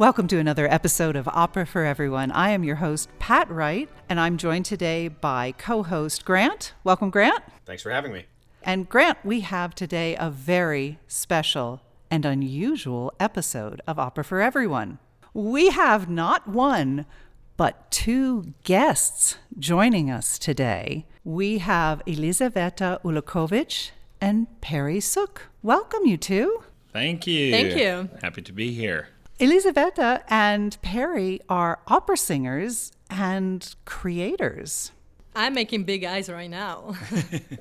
Welcome to another episode of Opera for Everyone. I am your host, Pat Wright, and I'm joined today by co host Grant. Welcome, Grant. Thanks for having me. And Grant, we have today a very special and unusual episode of Opera for Everyone. We have not one, but two guests joining us today. We have Elizaveta Ulakovic and Perry Sook. Welcome, you two. Thank you. Thank you. Happy to be here. Elizaveta and Perry are opera singers and creators. I'm making big eyes right now.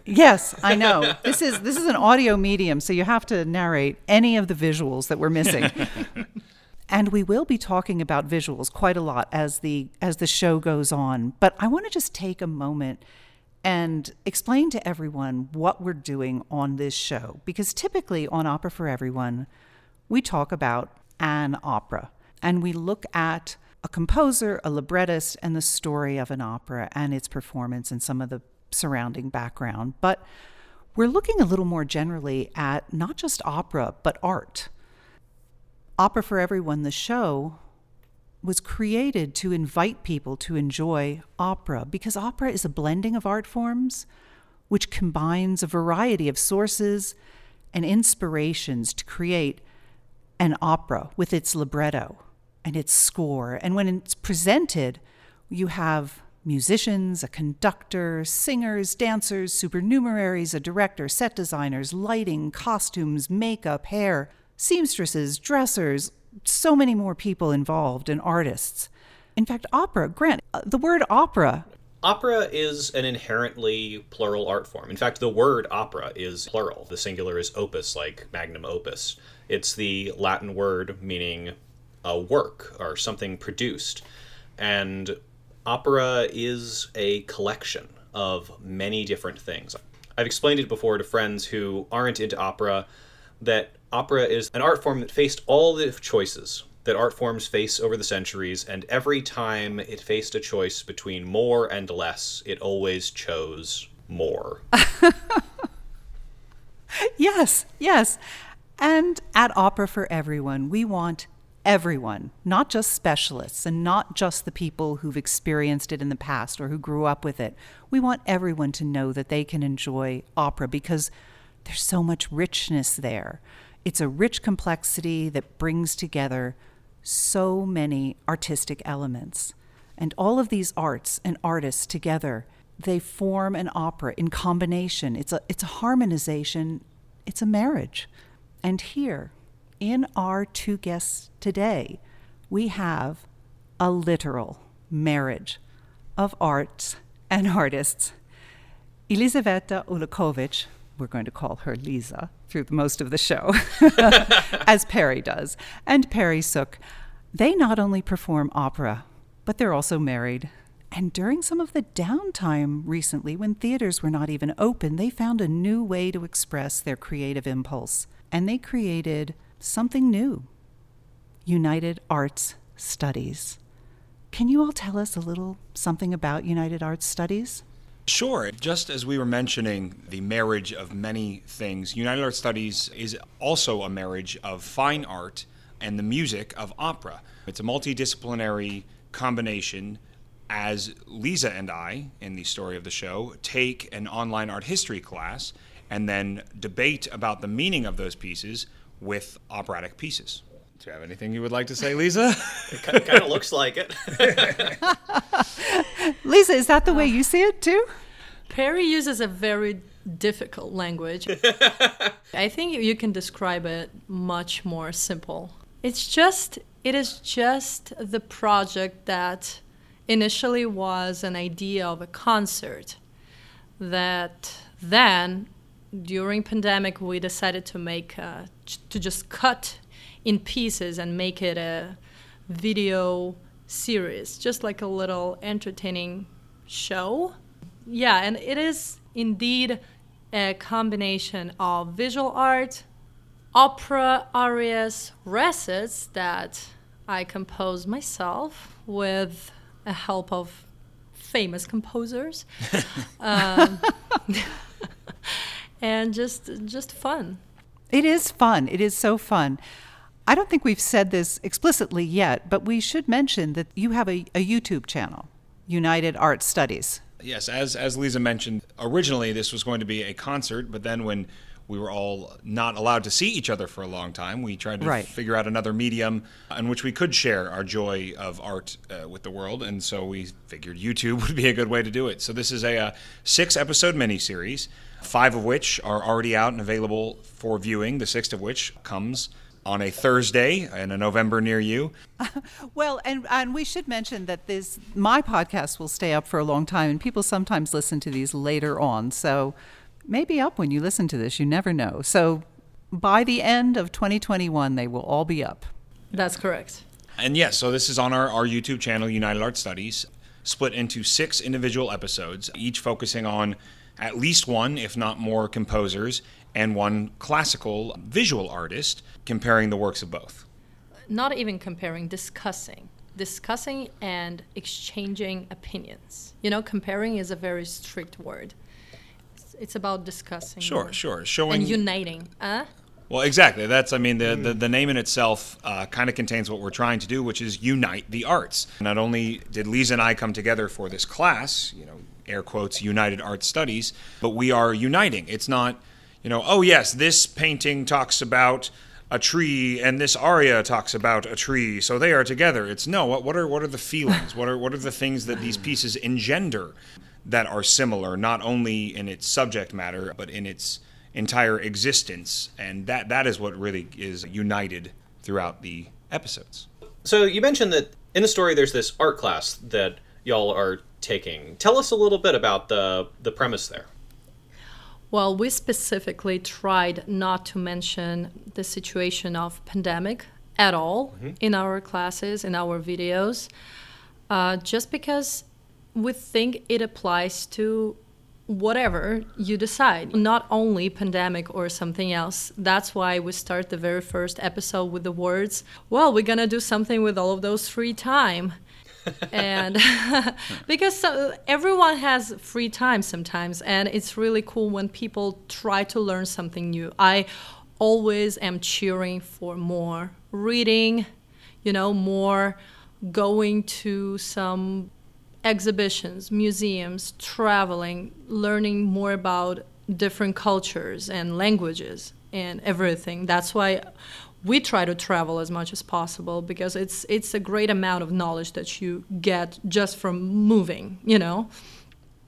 Yes, I know. This is this is an audio medium, so you have to narrate any of the visuals that we're missing. and we will be talking about visuals quite a lot as the as the show goes on. But I want to just take a moment and explain to everyone what we're doing on this show because typically on Opera for Everyone, we talk about an opera and we look at a composer, a librettist, and the story of an opera and its performance and some of the surrounding background. But we're looking a little more generally at not just opera, but art. Opera for Everyone, the show, was created to invite people to enjoy opera because opera is a blending of art forms which combines a variety of sources and inspirations to create an opera with its libretto and its score. And when it's presented, you have musicians, a conductor, singers, dancers, supernumeraries, a director, set designers, lighting, costumes, makeup, hair, seamstresses, dressers, so many more people involved and artists. In fact, opera, Grant, uh, the word opera Opera is an inherently plural art form. In fact, the word opera is plural. The singular is opus, like magnum opus. It's the Latin word meaning a work or something produced. And opera is a collection of many different things. I've explained it before to friends who aren't into opera that opera is an art form that faced all the choices that art forms face over the centuries, and every time it faced a choice between more and less, it always chose more. Yes, yes. And at Opera for Everyone, we want everyone, not just specialists and not just the people who've experienced it in the past or who grew up with it. We want everyone to know that they can enjoy opera because there's so much richness there. It's a rich complexity that brings together so many artistic elements. And all of these arts and artists together, they form an opera in combination. It's a, it's a harmonization, it's a marriage. And here, in our two guests today, we have a literal marriage of arts and artists. Elizaveta Ulakovic, we're going to call her Lisa through most of the show, as Perry does, and Perry Sook. They not only perform opera, but they're also married. And during some of the downtime recently, when theaters were not even open, they found a new way to express their creative impulse. And they created something new United Arts Studies. Can you all tell us a little something about United Arts Studies? Sure. Just as we were mentioning the marriage of many things, United Arts Studies is also a marriage of fine art and the music of opera. It's a multidisciplinary combination as Lisa and I, in the story of the show, take an online art history class and then debate about the meaning of those pieces with operatic pieces. Do you have anything you would like to say, Lisa? It kind of looks like it. Lisa, is that the way you see it too? Perry uses a very difficult language. I think you can describe it much more simple. It's just it is just the project that initially was an idea of a concert that then during pandemic we decided to make uh, to just cut in pieces and make it a video series just like a little entertaining show. Yeah and it is indeed a combination of visual art opera arias recits that i composed myself with the help of famous composers. Um, and just just fun It is fun. It is so fun. I don't think we've said this explicitly yet, but we should mention that you have a, a YouTube channel, United Art Studies. Yes, as as Lisa mentioned, originally this was going to be a concert, but then when we were all not allowed to see each other for a long time, we tried to Right. figure out another medium in which we could share our joy of art uh, with the world, and so we figured YouTube would be a good way to do it. So this is a, uh six episode miniseries, five of which are already out and available for viewing. The sixth of which comes on a Thursday in a November near you. Well, and and we should mention that this my podcast will stay up for a long time, and people sometimes listen to these later on. So maybe up when you listen to this. You never know. So by the end of 2021, they will all be up. That's correct. And yes, so this is on our, our YouTube channel, United Art Studies, split into six individual episodes, each focusing on at least one, if not more, composers and one classical visual artist, comparing the works of both. Not even comparing, discussing. Discussing and exchanging opinions. You know, comparing is a very strict word. It's, it's about discussing. Sure, sure. Showing And uniting. Uh? Well, exactly. That's, I mean, the, the, the name in itself uh, kind of contains what we're trying to do, which is unite the arts. Not only did Lisa and I come together for this class, you know, air quotes, United Art Studies, but we are uniting. It's not, you know, oh, yes, this painting talks about a tree and this aria talks about a tree so they are together. It's no what, what are what are the feelings? What are what are the things that these pieces engender that are similar not only in its subject matter but in its entire existence? And that that is what really is united throughout the episodes. So you mentioned that in the story there's this art class that y'all are taking. Tell us a little bit about the the premise there. Well, we specifically tried not to mention the situation of pandemic at all in our classes, in our videos, uh, just because we think it applies to whatever you decide, not only pandemic or something else. That's why we start the very first episode with the words, well, we're gonna do something with all of those free time and because so, everyone has free time sometimes and it's really cool when people try to learn something new. I always am cheering for more reading you know more going to some exhibitions museums traveling learning more about different cultures and languages and everything. That's why we try to travel as much as possible because it's it's a great amount of knowledge that you get just from moving you know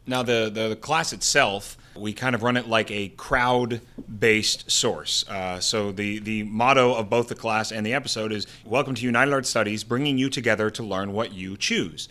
Now, the, the, the class itself, we kind of run it like a crowd based source. Uh, so, the, the motto of both the class and the episode is Welcome to United Art Studies, bringing you together to learn what you choose.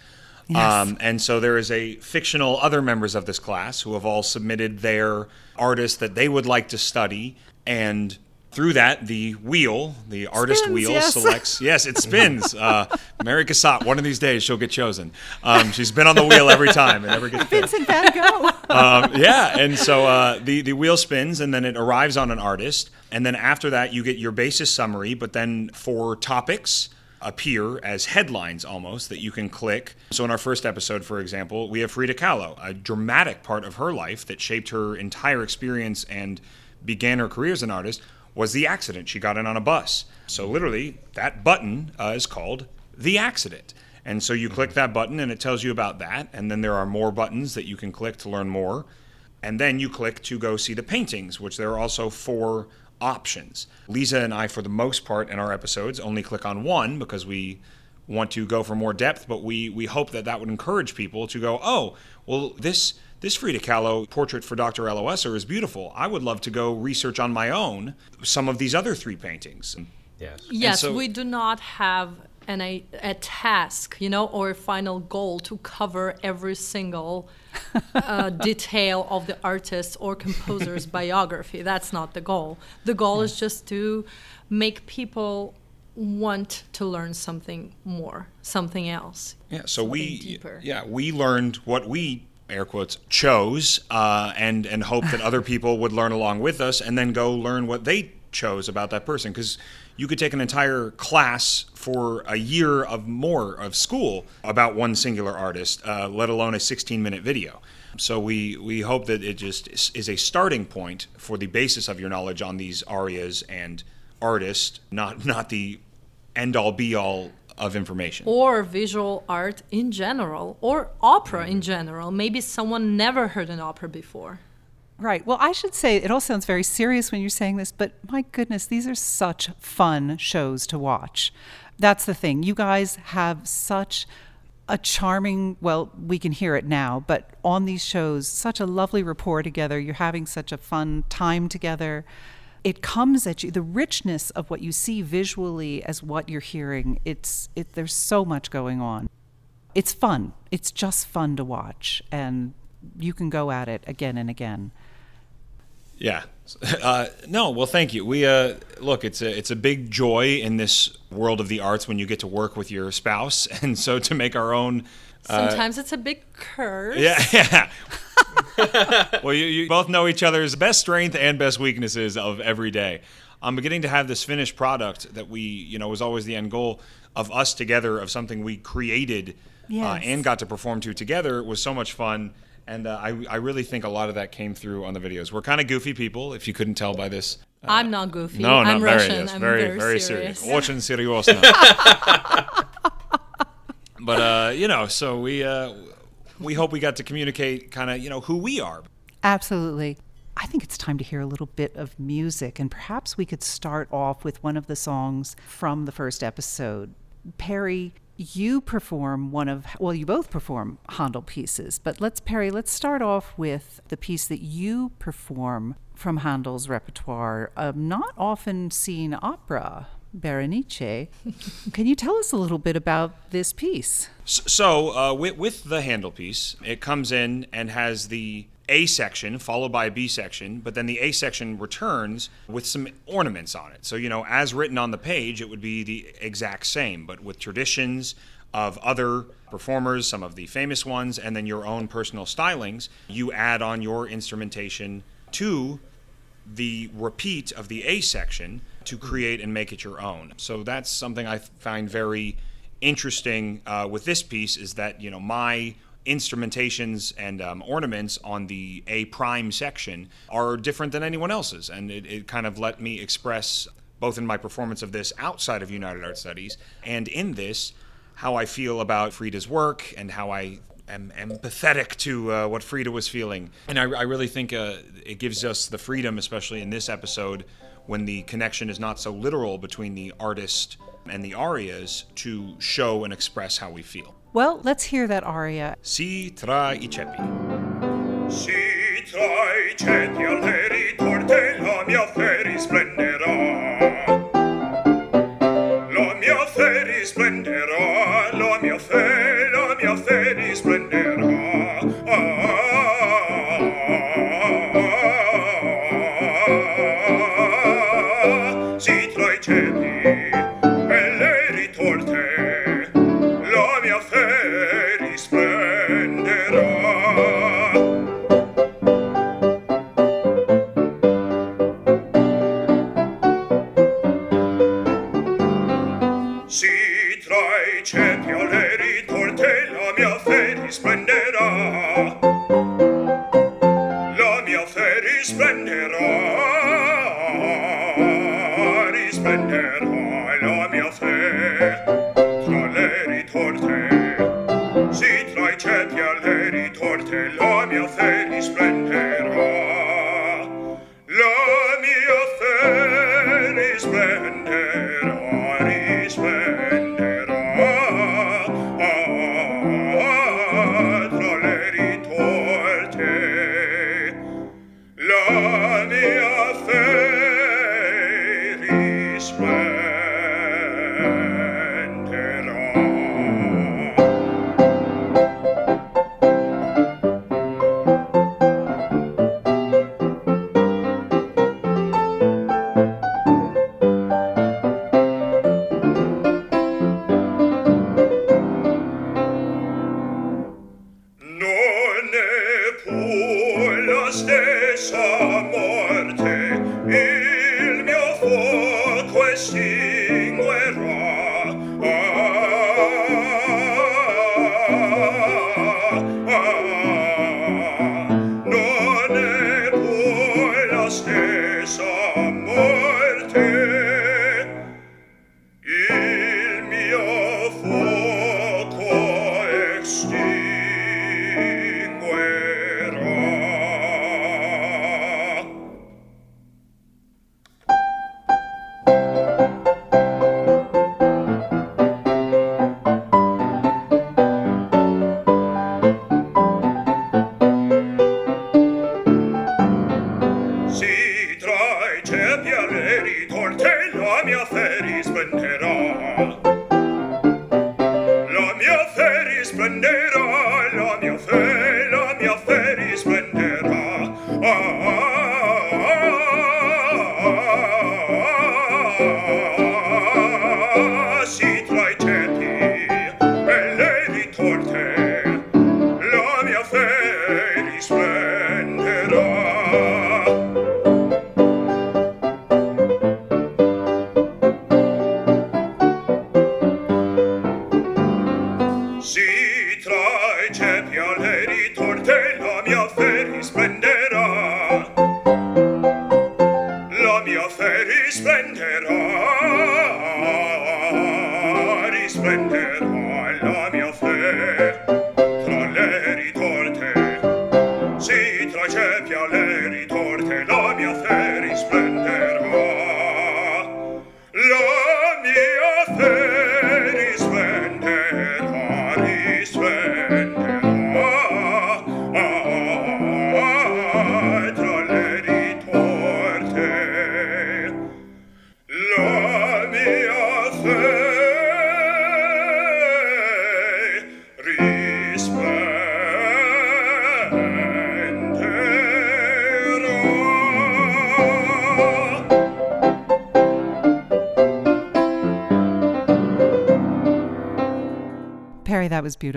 Um, and so, there is a fictional other members of this class who have all submitted their artists that they would like to study. And through that, the wheel, the artist Spins, wheel, yes. selects. Yes, it spins. Uh, Mary Cassatt, one of these days, she'll get chosen. Um, she's been on the wheel every time and never gets Vincent Van Gogh. um, yeah, and so uh, the the wheel spins, and then it arrives on an artist, and then after that you get your basis summary. But then four topics appear as headlines almost that you can click. So in our first episode, for example, we have Frida Kahlo, a dramatic part of her life that shaped her entire experience and began her career as an artist was the accident. She got in on a bus. So literally, that button uh, is called the accident. And so you click that button and it tells you about that. And then there are more buttons that you can click to learn more. And then you click to go see the paintings, which there are also four options. Lisa and I, for the most part in our episodes, only click on one because we want to go for more depth, but we, we hope that that would encourage people to go, oh, well, this this Frida Kahlo portrait for Dr. Eloesser is beautiful. I would love to go research on my own some of these other three paintings. Yes. yes so- we do not have an, a, a task you know or a final goal to cover every single uh, detail of the artist or composer's biography that's not the goal the goal is just to make people want to learn something more something else Yeah, so we deeper. yeah we learned what we air quotes chose uh, and and hope that other people would learn along with us and then go learn what they chose about that person because you could take an entire class for a year of more of school about one singular artist, uh, let alone a 16 minute video. So we we hope that it just is, is a starting point for the basis of your knowledge on these arias and artists, not not the end all be all of information. or visual art in general, or opera in mm-hmm. general. Maybe someone never heard an opera before. Right. Well, I should say it all sounds very serious when you're saying this, but my goodness, these are such fun shows to watch. That's the thing. You guys have such a charming, well, we can hear it now, but on these shows, such a lovely rapport together. You're having such a fun time together. It comes at you, the richness of what you see visually as what you're hearing. It's it there's so much going on. It's fun. It's just fun to watch and you can go at it again and again. Yeah. Uh, no, well, thank you. We uh, look. It's a it's a big joy in this world of the arts when you get to work with your spouse, and so to make our own. Sometimes it's a big curse. Yeah, yeah. well, you, you both know each other's best strength and best weaknesses of every day. I'm beginning to have this finished product that we, you know, was always the end goal of us together of something we created uh, Yes. and got to perform to together It was so much fun. And uh, I, I really think a lot of that came through on the videos. We're kind of goofy people, if you couldn't tell by this. I'm not goofy. No, I'm not very, Russian. yes, I'm very, very, very serious. serious. Очень серьезно. but uh, you know, so we uh, we hope we got to communicate kind of you know who we are. Absolutely. I think it's time to hear a little bit of music, and perhaps we could start off with one of the songs from the first episode. Perry, you perform one of, well, you both perform Handel pieces, but let's, Perry, let's start off with the piece that you perform from Handel's repertoire, a not often seen opera, Berenice. Can you tell us a little bit about this piece? So uh, with, with the Handel piece, it comes in and has the A section followed by a B section, but then the A section returns with some ornaments on it. So you know, as written on the page, it would be the exact same, but with traditions of other performers, some of the famous ones, and then your own personal stylings, you add on your instrumentation to the repeat of the A section to create and make it your own. So that's something I find very interesting uh, with this piece is that you know my instrumentations and um, ornaments on the A prime section are different than anyone else's, and it, it kind of let me express both in my performance of this outside of United Art Studies and in this how I feel about Frida's work and how I am empathetic to uh, what Frida was feeling. And I, I really think uh, it gives us the freedom, especially in this episode, when the connection is not so literal between the artist and the arias, to show and express how we feel. Well, let's hear that aria. Si tra i ceppi. Si tra i ceppi alleri torte la mia fe risplenderà. La mia fe risplenderà, la mia fe, fe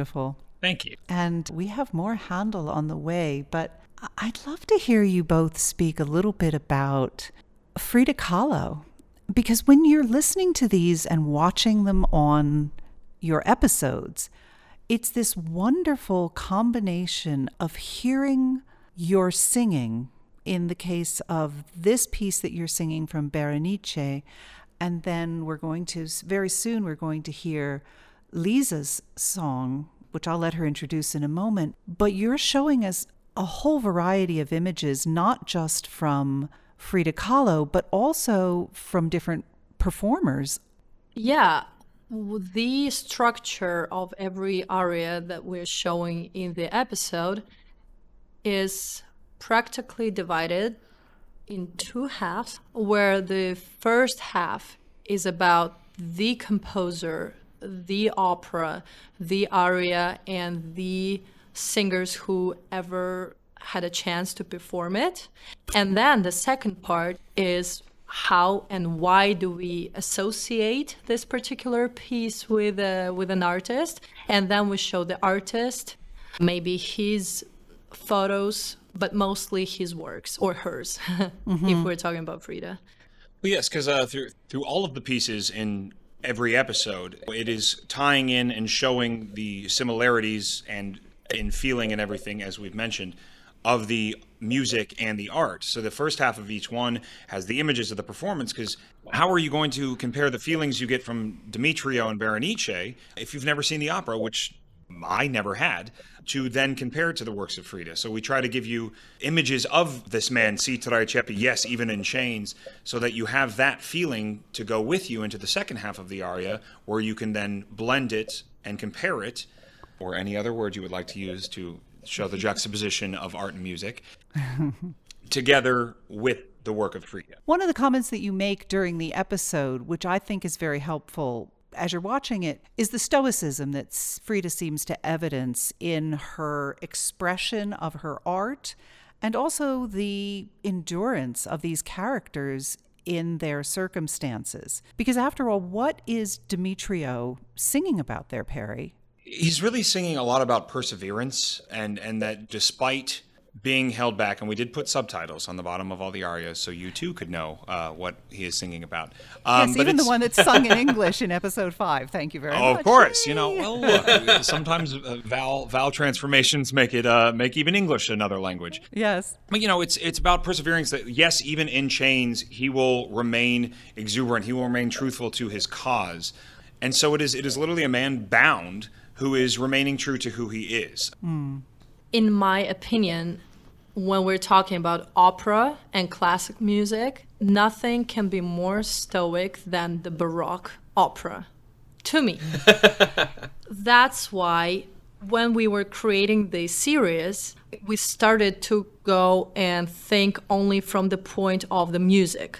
beautiful. Thank you. And we have more Handel on the way, but I'd love to hear you both speak a little bit about Frida Kahlo. Because when you're listening to these and watching them on your episodes, it's this wonderful combination of hearing your singing in the case of this piece that you're singing from Berenice. And then we're going to, very soon, we're going to hear Lisa's song, which I'll let her introduce in a moment. But you're showing us a whole variety of images, not just from Frida Kahlo, but also from different performers. Yeah, the structure of every aria that we're showing in the episode is practically divided in two halves, where the first half is about the composer, the opera, the aria, and the singers who ever had a chance to perform it. And then the second part is how and why do we associate this particular piece with uh, with an artist? And then we show the artist maybe his photos but mostly his works or hers if we're talking about frida. Well, yes, because uh, through through all of the pieces in every episode, it is tying in and showing the similarities and in feeling and everything, as we've mentioned, of the music and the art. So the first half of each one has the images of the performance. Because how are you going to compare the feelings you get from Demetrio and Berenice if you've never seen the opera, which I never had, to then compare it to the works of Frida. So we try to give you images of this man, Si Tra Ceppi, yes, even in chains, so that you have that feeling to go with you into the second half of the aria, where you can then blend it and compare it, or any other word you would like to use to show the juxtaposition of art and music, together with the work of Frida. One of the comments that you make during the episode, which I think is very helpful as you're watching it, is the stoicism that Frida seems to evidence in her expression of her art and also the endurance of these characters in their circumstances. Because after all, what is Demetrio singing about there, Perry? he's really singing a lot about perseverance and and that despite being held back and we did put subtitles on the bottom of all the arias so you too could know uh, what he is singing about um, yes, but even the one that's sung in English in episode five. Thank you very Oh, much. of course, you know. Well, look, sometimes uh, vowel vowel transformations make it uh, make even English another language. yes. But you know, it's it's about perseverance. That yes, even in chains, he will remain exuberant. He will remain truthful to his cause, and so it is. It is literally a man bound who is remaining true to who he is. Mm in my opinion, when we're talking about opera and classic music, nothing can be more stoic than the Baroque opera. To me. That's why when we were creating the series, we started to go and think only from the point of the music.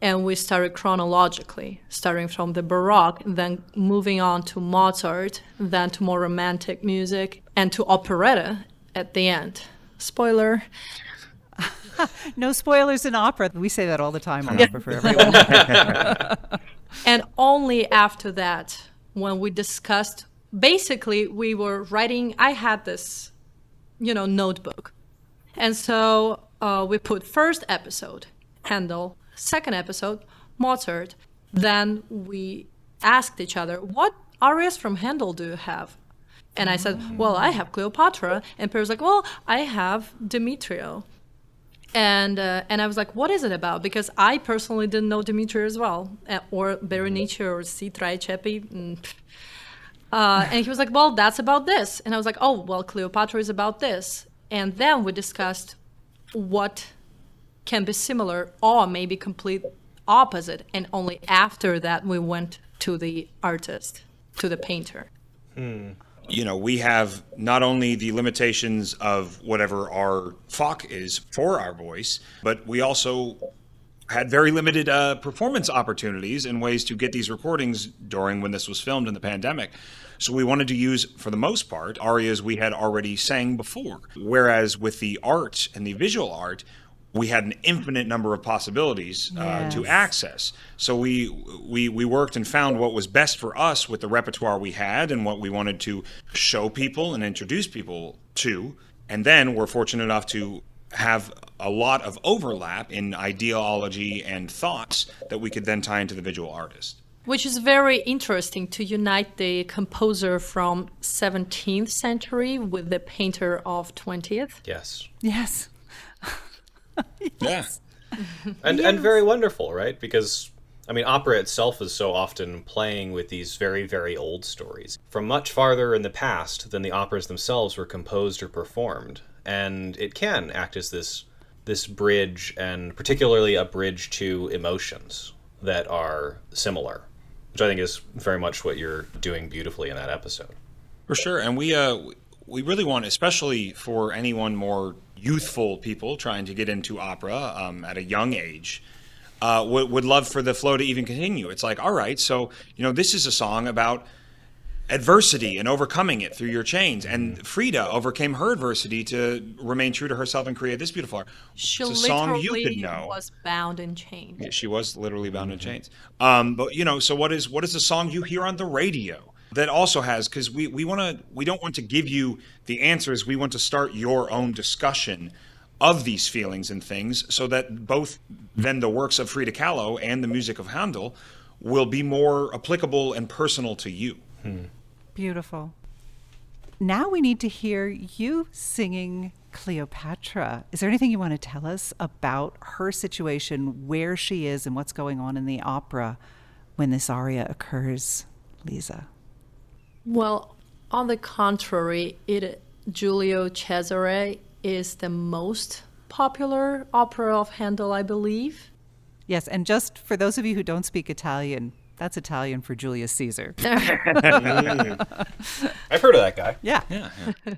And we started chronologically, starting from the Baroque, then moving on to Mozart, then to more romantic music, and to operetta at the end. Spoiler. No spoilers in opera. We say that all the time on opera for everyone. And only after that, when we discussed, basically, we were writing, I had this, you know, notebook. And so uh, we put first episode, Handel, second episode, Mozart. Then we asked each other, what arias from Handel do you have? And I said, well, I have Cleopatra. And Perry was like, well, I have Demetrio. And uh, and I was like, what is it about? Because I personally didn't know Demetrio as well, uh, or Berenice or Si Tra Ceppi. Mm. Uh, and he was like, well, that's about this. And I was like, oh, well, Cleopatra is about this. And then we discussed what can be similar or maybe complete opposite. And only after that we went to the artist, to the painter. You know, we have not only the limitations of whatever our Fach is for our voice, but we also had very limited uh, performance opportunities and ways to get these recordings during when this was filmed in the pandemic. So we wanted to use, for the most part, arias we had already sang before. Whereas with the art and the visual art, we had an infinite number of possibilities uh, to access. So we, we we worked and found what was best for us with the repertoire we had and what we wanted to show people and introduce people to. And then we're fortunate enough to have a lot of overlap in ideology and thoughts that we could then tie into the visual artist. Which is very interesting to unite the composer from 17th century with the painter of 20th. Yes. yes. Yeah. and and very wonderful, right? Because I mean, opera itself is so often playing with these very very old stories from much farther in the past than the operas themselves were composed or performed, and it can act as this this bridge, and particularly a bridge to emotions that are similar, which I think is very much what you're doing beautifully in that episode. For sure, and we uh we really want, especially for anyone more youthful people trying to get into opera um, at a young age, uh, would would love for the flow to even continue. It's like, all right, so you know, this is a song about adversity and overcoming it through your chains, and Frida overcame her adversity to remain true to herself and create this beautiful art. She it's a song you could know. was bound in chains. Yeah, she was literally bound in chains. Um, but you know, so what is what is a song you hear on the radio that also has? Because we we want to we don't want to give you the answers. We want to start your own discussion of these feelings and things, so that both then the works of Frida Kahlo and the music of Handel will be more applicable and personal to you. Hmm. Beautiful. Now we need to hear you singing Cleopatra. Is there anything you want to tell us about her situation, where she is, and what's going on in the opera when this aria occurs, Lisa? Well, on the contrary, it Giulio Cesare is the most popular opera of Handel, I believe. Yes, and just for those of you who don't speak Italian, that's Italian for Julius Caesar. I've heard of that guy. Yeah. Yeah.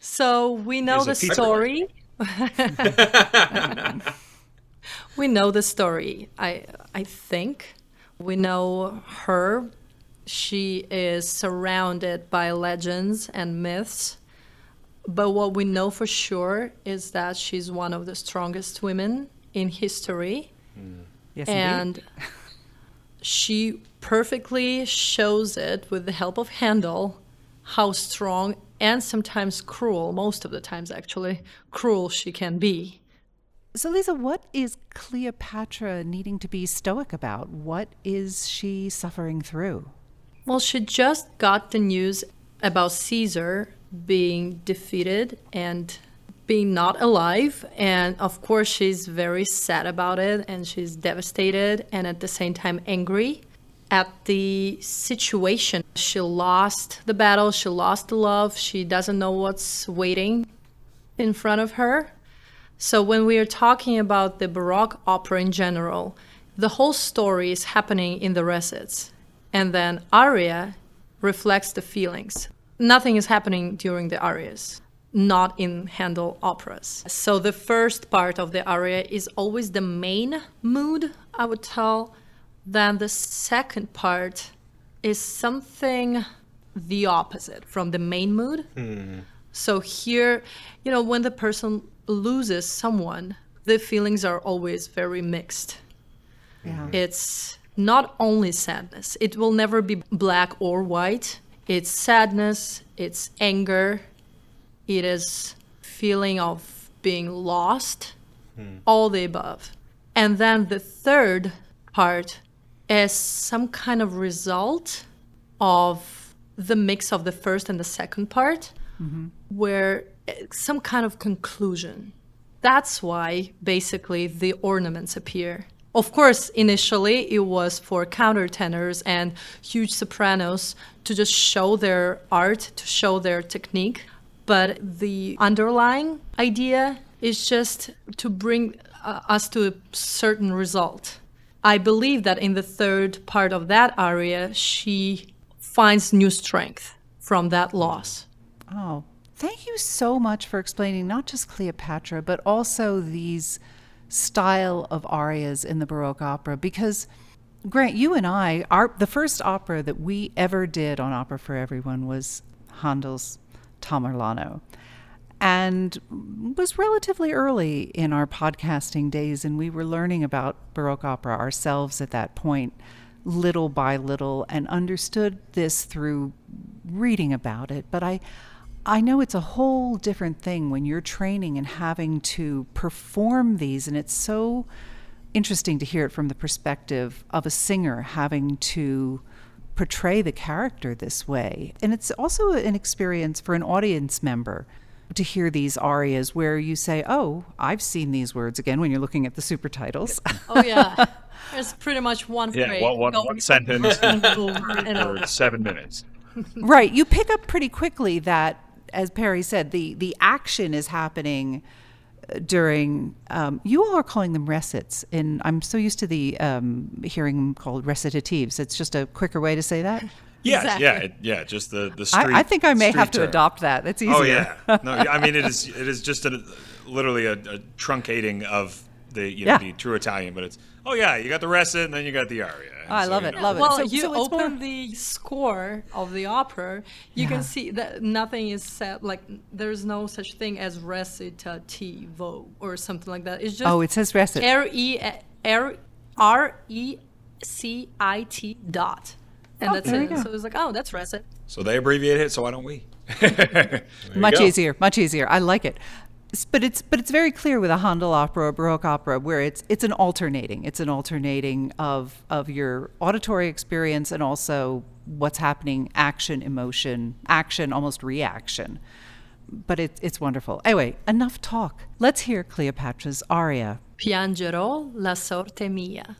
So we know Here's the story. we know the story. I I think we know her. She is surrounded by legends and myths. But what we know for sure is that she's one of the strongest women in history. Mm. Yes, and she perfectly shows it with the help of Handel how strong and sometimes cruel, most of the times actually, cruel she can be. So, Lisa, what is Cleopatra needing to be stoic about? What is she suffering through? Well, she just got the news about Caesar being defeated and being not alive. And of course, she's very sad about it and she's devastated and at the same time angry at the situation. She lost the battle, she lost the love, she doesn't know what's waiting in front of her. So, when we are talking about the Baroque opera in general, the whole story is happening in the recits. And then aria reflects the feelings. Nothing is happening during the arias. not in Handel operas. So the first part of the aria is always the main mood, I would tell. Then the second part is something the opposite from the main mood. Hmm. So here, you know, when the person loses someone, the feelings are always very mixed. Yeah. It's not only sadness. It will never be black or white. It's sadness, it's anger, it is feeling of being lost, all the above. And then the third part is some kind of result of the mix of the first and the second part, where eh, some kind of conclusion. That's why basically the ornaments appear. Of course, initially it was for countertenors and huge sopranos to just show their art, to show their technique. But the underlying idea is just to bring uh, us to a certain result. I believe that in the third part of that aria, she finds new strength from that loss. Oh, thank you so much for explaining not just Cleopatra, but also these style of arias in the Baroque opera. Because, Grant, you and I, our the first opera that we ever did on Opera for Everyone was Handel's Tamerlano, and was relatively early in our podcasting days, and we were learning about Baroque opera ourselves at that point, little by little, and understood this through reading about it. But I, I know it's a whole different thing when you're training and having to perform these, and it's so interesting to hear it from the perspective of a singer having to portray the character this way. And it's also an experience for an audience member to hear these arias where you say, "Oh, I've seen these words again" when you're looking at the super titles. Oh yeah, there's pretty much one Yeah, phrase. one, one, going one sentence over for seven minutes. right you pick up pretty quickly that as perry said the the action is happening uh, during um, you all are calling them recits and i'm so used to the um, hearing them called recitatives it's just a quicker way to say that Yeah, Exactly. yeah, yeah. Just the the street. I, I think i may have to term. adopt that it's easier Oh yeah. No, I mean it is. It is just a, literally a, a truncating of the you know Yeah. the true Italian, but it's oh yeah, you got the recit and then you got the aria. Oh, I so, love you it, know. love it. Well, So- you so open more- the score of the opera, you Yeah. can see that nothing is said. Like there's no such thing as recitativo or something like that. It's just oh it says recit R E R R E C I T dot, and oh, that's there we it. go. So it's like, oh, that's recit. So they abbreviate it, so why don't we? much go. easier much easier i like it S- but it's but it's very clear with a Handel opera a Baroque opera where it's it's an alternating. It's an alternating of of your auditory experience and also what's happening action emotion action almost reaction. But it, it's wonderful. Anyway enough talk. Let's hear Cleopatra's aria. Piangerò la sorte mia.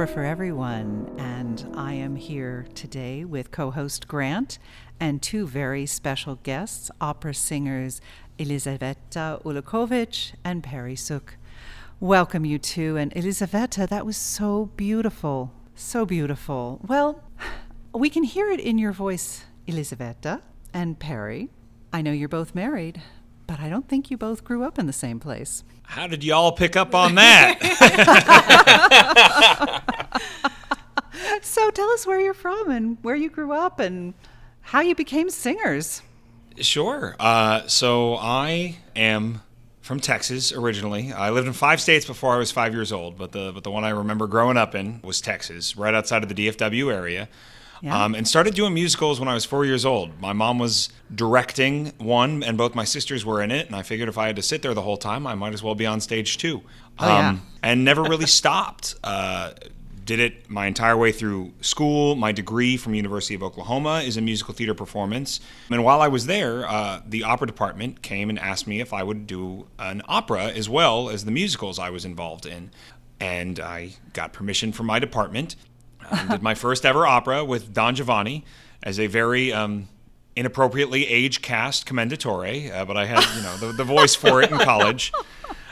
Opera for Everyone, and I am here today with co host Grant and two very special guests opera singers Elizaveta Ulakovic and Perry Suk. Welcome, you two. And Elizaveta, that was so beautiful. So beautiful. Well, we can hear it in your voice, Elizaveta and Perry. I know you're both married, but I don't think you both grew up in the same place. How did y'all pick up on that? so tell us where you're from and where you grew up and how you became singers. sure. Uh, so I am from Texas originally. I lived in five states before I was five years old, but the but the one I remember growing up in was Texas, right outside of the DFW area. Yeah. Um, and started doing musicals when I was four years old. My mom was directing one, and both my sisters were in it. And I figured if I had to sit there the whole time, I might as well be on stage too. Um, Oh, yeah. And never really stopped. Uh, did it my entire way through school. My degree from University of Oklahoma is in musical theater performance. And while I was there, uh, the opera department came and asked me if I would do an opera as well as the musicals I was involved in. And I got permission from my department. I did my first ever opera with Don Giovanni as a very um, inappropriately age cast commendatore, uh, but I had you know the, the voice for it in college.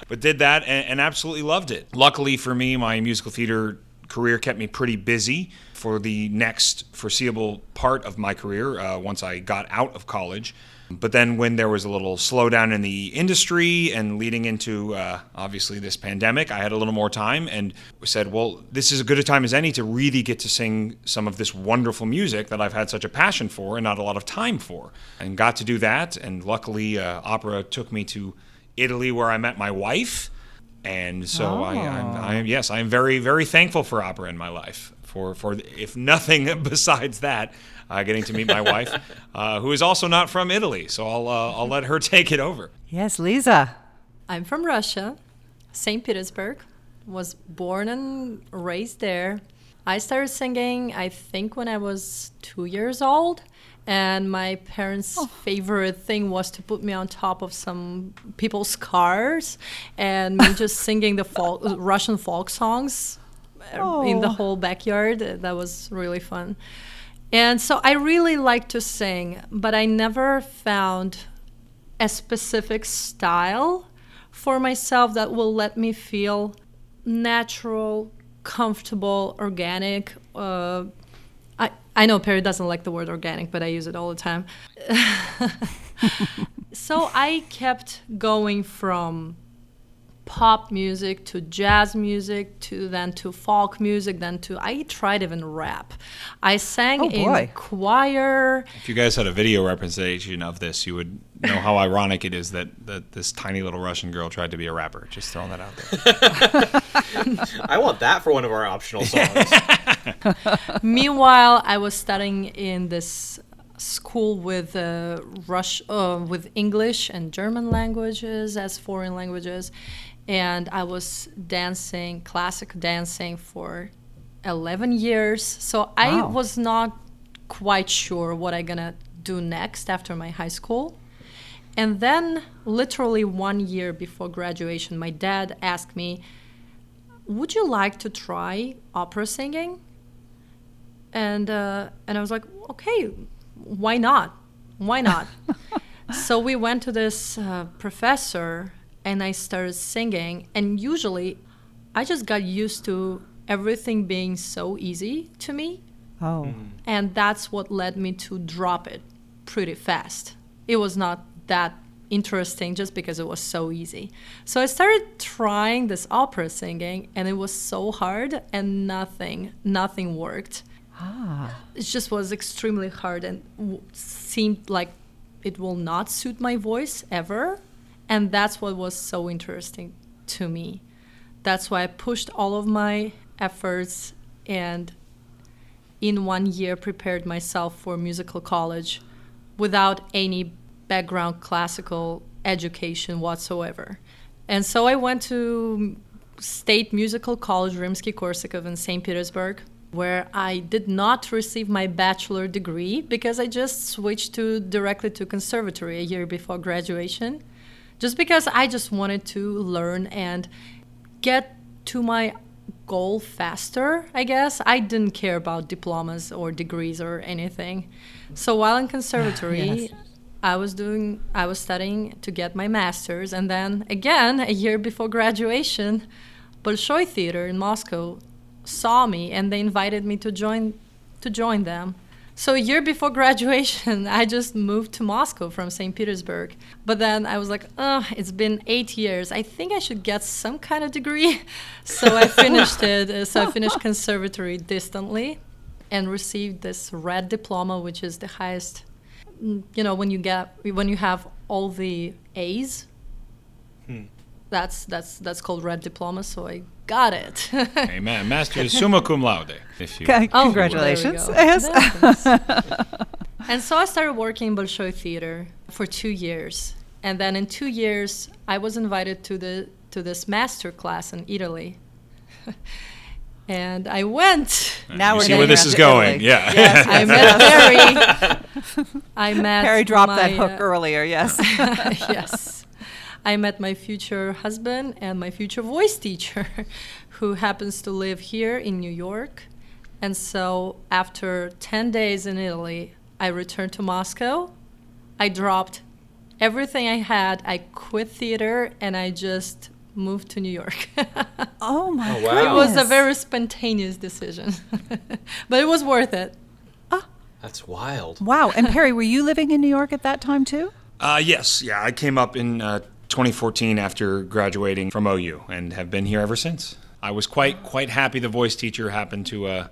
But did that and, and absolutely loved it. Luckily for me, my musical theater career kept me pretty busy for the next foreseeable part of my career uh, once I got out of college. But then, when there was a little slowdown in the industry and leading into uh, obviously this pandemic, I had a little more time and said, Well, this is as good a time as any to really get to sing some of this wonderful music that I've had such a passion for and not a lot of time for. And got to do that. And luckily, uh, opera took me to Italy where I met my wife. And so I, I'm, I am, yes, I am very, very thankful for opera in my life. For, for if nothing besides that, uh, getting to meet my wife, uh, who is also not from Italy. So I'll, uh, I'll let her take it over. Yes, Lisa. I'm from Russia, St. Petersburg. Was born and raised there. I started singing, I think, when I was two years old. And my parents' favorite thing was to put me on top of some people's cars and me just singing the folk, Russian folk songs uh, in the Oh. whole backyard. That was really fun. And so I really like to sing, but I never found a specific style for myself that will let me feel natural, comfortable, organic. Uh, I, I know Perry doesn't like the word organic, but I use it all the time. so I kept going from pop music to jazz music to then to folk music then to I tried even rap. I sang Oh, boy. in choir. If you guys had a video representation of this, you would know how ironic it is that, that this tiny little Russian girl tried to be a rapper. Just throwing that out there. I want that for one of our optional songs. Meanwhile, I was studying in this school with uh, Rush, uh, with English and German languages as foreign languages, and I was dancing classic dancing for 11 years. So I was not quite sure what I'm gonna do next after my high school. And then, literally one year before graduation, my dad asked me, Would you like to try opera singing? And, uh, and I was like, Okay, why not? Why not? so we went to this uh, professor and I started singing. And usually, I just got used to everything being so easy to me. Oh, And that's what led me to drop it pretty fast. It was not that interesting just because it was so easy. So I started trying this opera singing and it was so hard and nothing, nothing worked. Ah. It just was extremely hard and w- seemed like it will not suit my voice ever. And that's what was so interesting to me. That's why I pushed all of my efforts and in one year prepared myself for musical college without any background classical education whatsoever. And so I went to State Musical College Rimsky-Korsakov in St. Petersburg where I did not receive my bachelor degree because I just switched to directly to conservatory a year before graduation just because I just wanted to learn and get to my goal faster, I guess. I didn't care about diplomas or degrees or anything. So while in conservatory, Yes. I was doing I was studying to get my masters and then again a year before graduation, Bolshoi Theater in Moscow saw me and they invited me to join to join them. So a year before graduation, I just moved to Moscow from St. Petersburg. But then I was like, oh, it's been eight years. I think I should get some kind of degree. So I finished it. Uh, So I finished conservatory distantly and received this red diploma, which is the highest, mm, you know, when you get, when you have all the A's. That's that's that's called red diploma. So I got it. Amen. Master summa cum laude. If you Okay, Oh, Congratulations. there we go. Yes. And so I started working in Bolshoi Theater for two years, and then in two years I was invited to the to this master class in Italy, and I went. Now you we're see where this is going. Italy. Yeah. Yes, I met Perry. I met Perry dropped that hook uh, earlier. Yes. yes. I met my future husband and my future voice teacher, who happens to live here in New York. And so, after 10 days in Italy, I returned to Moscow. I dropped everything I had. I quit theater and I just moved to New York. oh my Oh, wow. was a very spontaneous decision, but it was worth it. Oh. That's wild. wow. And Perry, were you living in New York at that time too? Uh, yes, yeah. I came up in uh, 2014 after graduating from OU and have been here ever since. I was quite quite happy the voice teacher happened to uh,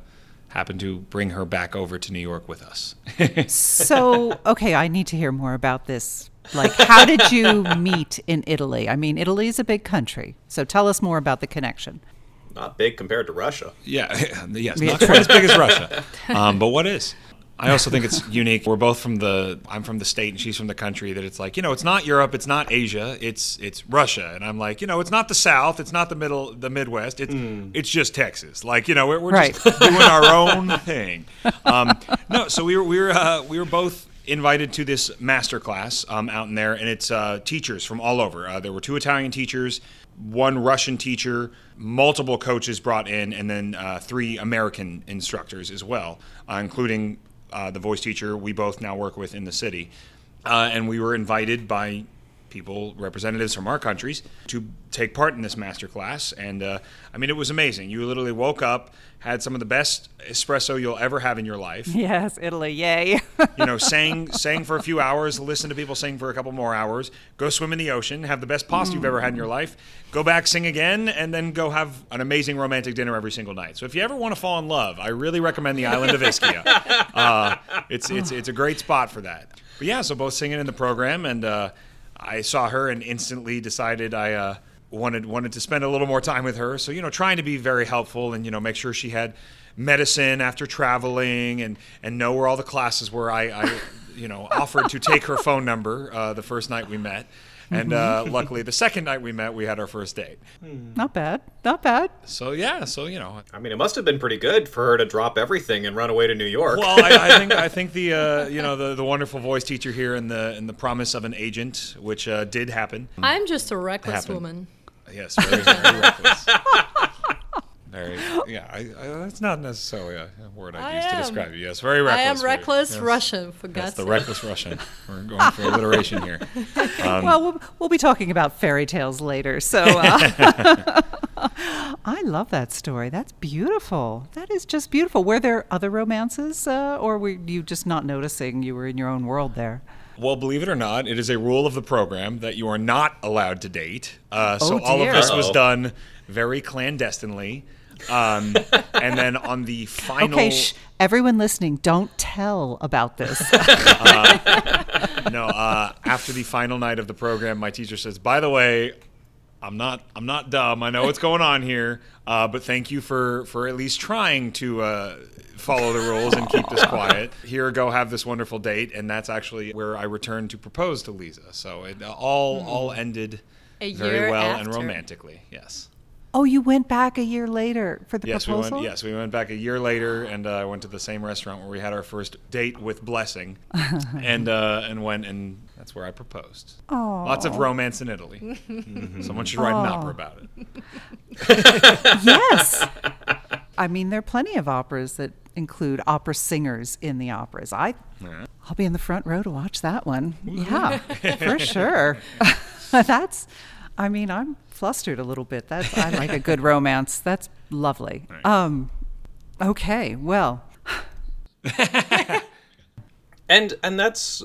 happened to bring her back over to New York with us. So, okay, I need to hear more about this. Like, how did you meet in Italy? I mean, Italy is a big country. So tell us more about the connection. Not big compared to Russia. yeah, yes, Yeah, not quite as big as Russia, um, but what is? I also think it's unique. We're both from the. I'm from the state, and she's from the country. That it's like you know, it's not Europe, it's not Asia, it's it's Russia, and I'm like, you know, it's not the South, it's not the middle, the Midwest, it's it's just Texas. Like you know, we're, we're just doing our own thing. Um, no, so we were we were uh, we were both invited to this master class um, out in there, and it's uh, teachers from all over. Uh, there were two Italian teachers, one Russian teacher, multiple coaches brought in, and then uh, three American instructors as well, uh, including uh, the voice teacher we both now work with in the city. Uh, and we were invited by people, representatives from our countries, to take part in this master class. And uh, I mean, it was amazing. You literally woke up, had some of the best espresso you'll ever have in your life. Yes, Italy, yay. You know, sang sang for a few hours, listen to people sing for a couple more hours, go swim in the ocean, have the best pasta you've ever had in your life, go back, sing again, and then go have an amazing romantic dinner every single night. So if you ever want to fall in love, I really recommend the island of Ischia. Uh, it's it's it's a great spot for that. But yeah, so both singing in the program, and uh, I saw her and instantly decided I. Uh, wanted wanted to spend a little more time with her so you know trying to be very helpful and you know make sure she had medicine after traveling and and know where all the classes were i, I you know offered to take her phone number uh, the first night we met and uh, luckily the second night we met we had our first date not bad. Not bad. so yeah so you know I mean, it must have been pretty good for her to drop everything and run away to New York. well, I, I think I think the uh, you know the, the wonderful voice teacher here and the and the promise of an agent, which uh, did happen. I'm just a reckless Happened. woman. Yes, very, very reckless. Very, yeah. I, I, that's not necessarily a word I'd I use to am. describe you. Yes, very reckless. I am reckless yes. Russian, for That's God's the reckless Russian. We're going for alliteration here. Um, well, well, we'll be talking about fairy tales later. So uh, I love that story. That's beautiful. That is just beautiful. Were there other romances, uh, or were you just not noticing? You were in your own world there. Well, believe it or not, it is a rule of the program that you are not allowed to date. Uh, so Oh, all of this was Uh-oh. done very clandestinely. Um, and then on the final, Okay, shh. Everyone listening, don't tell about this. no, uh, after the final night of the program, my teacher says, "By the way, I'm not, I'm not dumb. I know what's going on here, uh, but thank you for for at least trying to." Uh, follow the rules and keep this quiet here go have this wonderful date and that's actually where i returned to propose to lisa so it all all ended very year well and romantically yes oh, you went back a year later for the yes proposal. we went yes we went back a year later and uh, went to the same restaurant where we had our first date with blessing and uh, and went and That's where I proposed. Lots of romance in Italy. Someone should write an opera about it. yes. I mean, there are plenty of operas that include opera singers in the operas. I, I'll be in the front row to watch that one. Yeah, for sure. That's, I mean, I'm flustered a little bit. That's I like a good romance. That's lovely. Um, okay, well, And and that's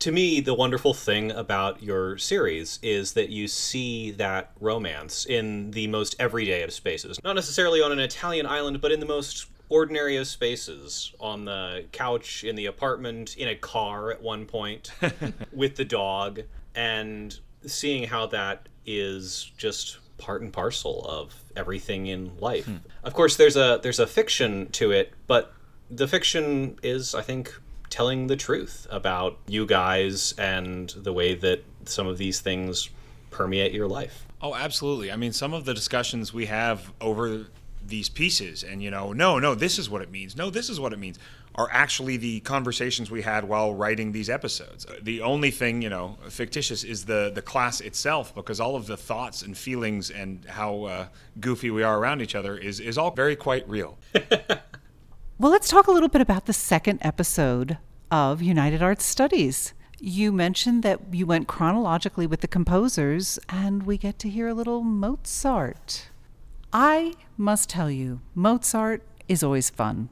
to me the wonderful thing about your series is that you see that romance in the most everyday of spaces. Not necessarily on an Italian island, but in the most ordinary of spaces. On the couch, in the apartment, in a car at one point, with the dog, and seeing how that is just part and parcel of everything in life. Hmm. Of course there's a there's a fiction to it, but the fiction is I think telling the truth about you guys and the way that some of these things permeate your life. Oh, absolutely. I mean, some of the discussions we have over these pieces, and you know, no, no, this is what it means. No, this is what it means, are actually the conversations we had while writing these episodes. The only thing, you know, fictitious is the the class itself, because all of the thoughts and feelings and how uh, goofy we are around each other is is all very quite real. Well, let's talk a little bit about the second episode of United Arts Studies. You mentioned that you went chronologically with the composers, and we get to hear a little Mozart. I must tell you, Mozart is always fun.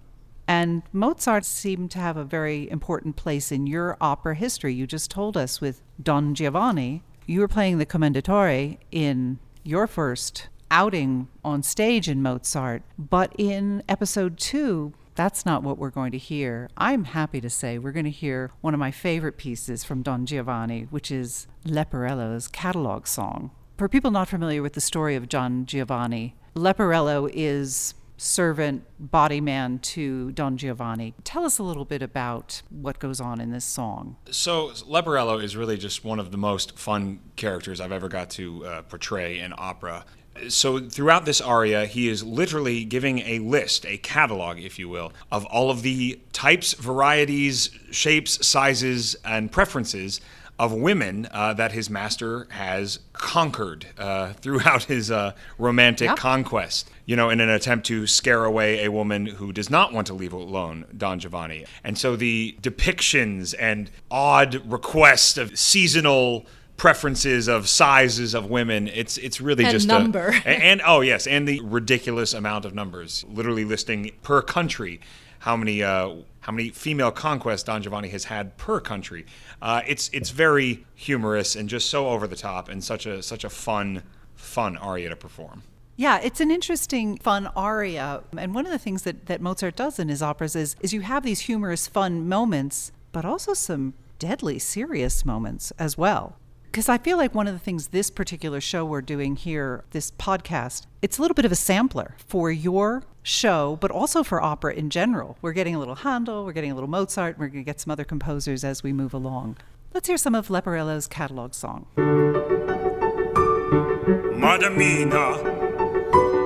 And Mozart seemed to have a very important place in your opera history. You just told us with Don Giovanni, you were playing the Commendatore in your first outing on stage in Mozart. But in episode two, that's not what we're going to hear. I'm happy to say we're going to hear one of my favorite pieces from Don Giovanni, which is Leporello's catalog song. For people not familiar with the story of Don Giovanni, Leporello is servant body man to Don Giovanni. Tell us a little bit about what goes on in this song. So Leporello is really just one of the most fun characters I've ever got to uh, portray in opera. So throughout this aria, he is literally giving a list, a catalog, if you will, of all of the types, varieties, shapes, sizes, and preferences of women uh, that his master has conquered uh, throughout his uh, romantic Yeah. conquest. You know, in an attempt to scare away a woman who does not want to leave alone, Don Giovanni. And so the depictions and odd requests of seasonal preferences of sizes of women it's it's really And just number. a, and, and oh yes and the ridiculous amount of numbers literally listing per country how many uh, how many female conquests Don Giovanni has had per country. Uh, it's it's very humorous and just so over the top and such a such a fun fun aria to perform. Yeah, it's an interesting, fun aria. And one of the things that, that Mozart does in his operas is, is you have these humorous, fun moments, but also some deadly, serious moments as well. Because I feel like one of the things this particular show we're doing here, this podcast, it's a little bit of a sampler for your show, but also for opera in general. We're getting a little Handel, we're getting a little Mozart, and we're going to get some other composers as we move along. Let's hear some of Leporello's catalog song. Madamina,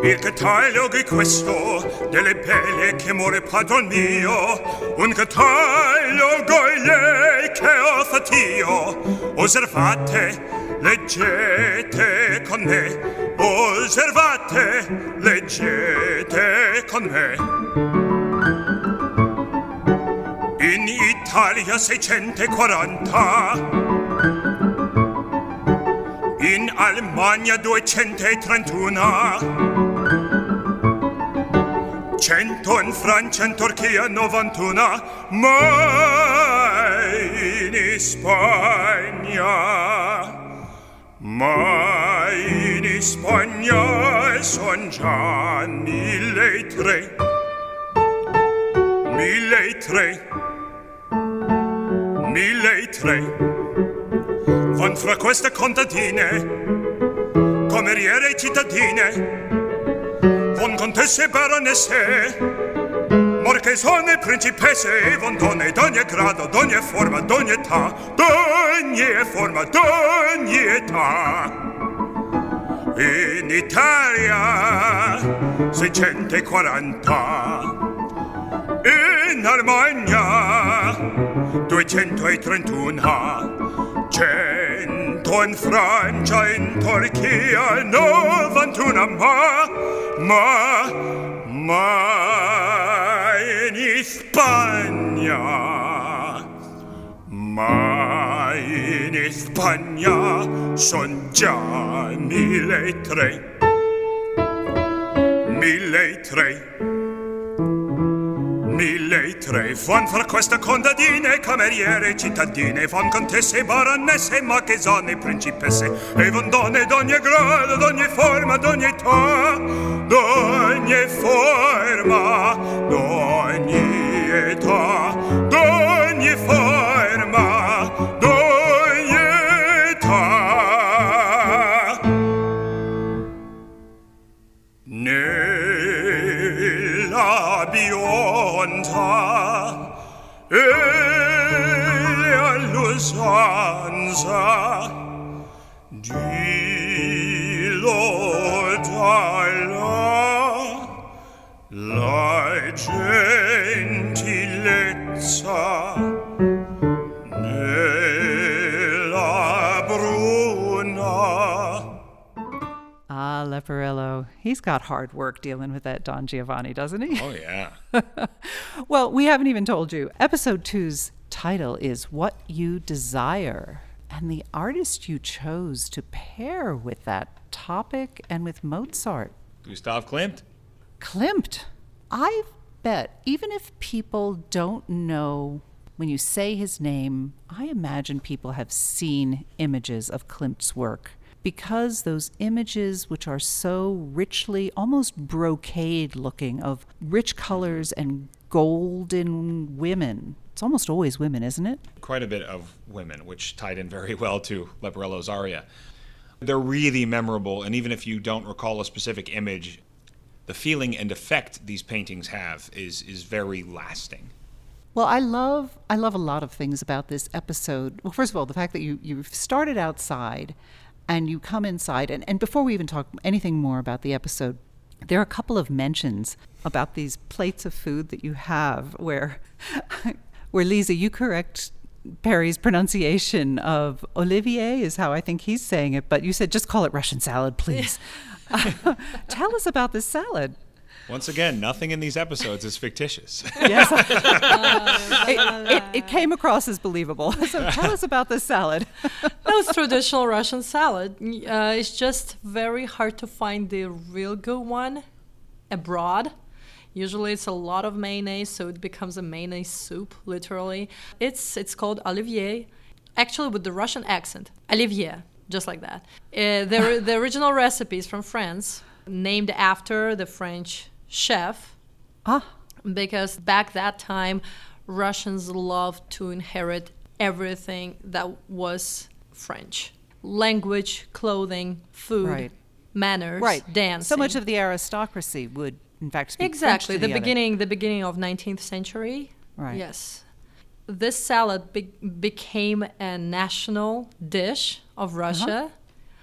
il catalogo è questo delle belle che muore padron mio, un catalogo è lei che ho fatto io. Osservate, leggete con me, osservate, leggete con me. In Italia 640 in Alemania 231 Cento in Francia in Turchia 91 Ma in Spagna. Ma in Spagna son già mille e tre. Mille e tre. Mille e tre. Van fra queste contadine, cameriere e cittadine, von contesse e baronesse, marchesone e principesse, von donne d'ogni grado, d'ogni forma, d'ogni età, d'ogni forma, d'ogni età. In Italia 640 in Armagna 231 Cento in Francia, in Turchia, novantuna ma, ma, ma in Spagna. Ma in Spagna son già mille e tre. Mille e tre. Mille e tre Von fra queste contadine, cameriere, cittadine Von contesse, baronesse, marchesane, principesse E von donne d'ogni grado, d'ogni forma, d'ogni età D'ogni forma, d'ogni età D'ogni forma, nella bionda e all'usanza di lodala la gentilezza Leporello. He's got hard work dealing with that Don Giovanni, doesn't he? Oh yeah. Well, we haven't even told you. Episode two's title is What You Desire. And the artist you chose to pair with that topic and with Mozart, Gustav Klimt. Klimt. I bet even if people don't know when you say his name, I imagine people have seen images of Klimt's work because those images, which are so richly, almost brocade looking, of rich mm-hmm. colors and golden women. It's almost always women, isn't it? Quite a bit of women, which tied in very well to Leporello's aria. They're really memorable, and even if you don't recall a specific image, the feeling and effect these paintings have is is very lasting. Well, I love I love a lot of things about this episode. Well, first of all, the fact that you you've started outside and you come inside and, and before we even talk anything more about the episode, there are a couple of mentions about these plates of food that you have where where Lisa, you correct Perry's pronunciation of Olivier is how I think he's saying it, but you said just call it Russian salad, please. Tell us about this salad. Once again, nothing in these episodes is fictitious. Yes. it, it, it came across as believable. So tell us about this salad. that was traditional Russian salad. Uh, it's just very hard to find the real good one abroad. Usually it's a lot of mayonnaise, so it becomes a mayonnaise soup, literally. It's it's called olivier, actually with the Russian accent, olivier, just like that. Uh, the the original recipe is from France, named after the French chef Ah, because back that time russians loved to inherit everything that was french language clothing food Right. manners right. dancing So much of the aristocracy would, in fact, speak exactly the other. beginning the beginning of 19th century Right. yes this salad be- became a national dish of Uh-huh.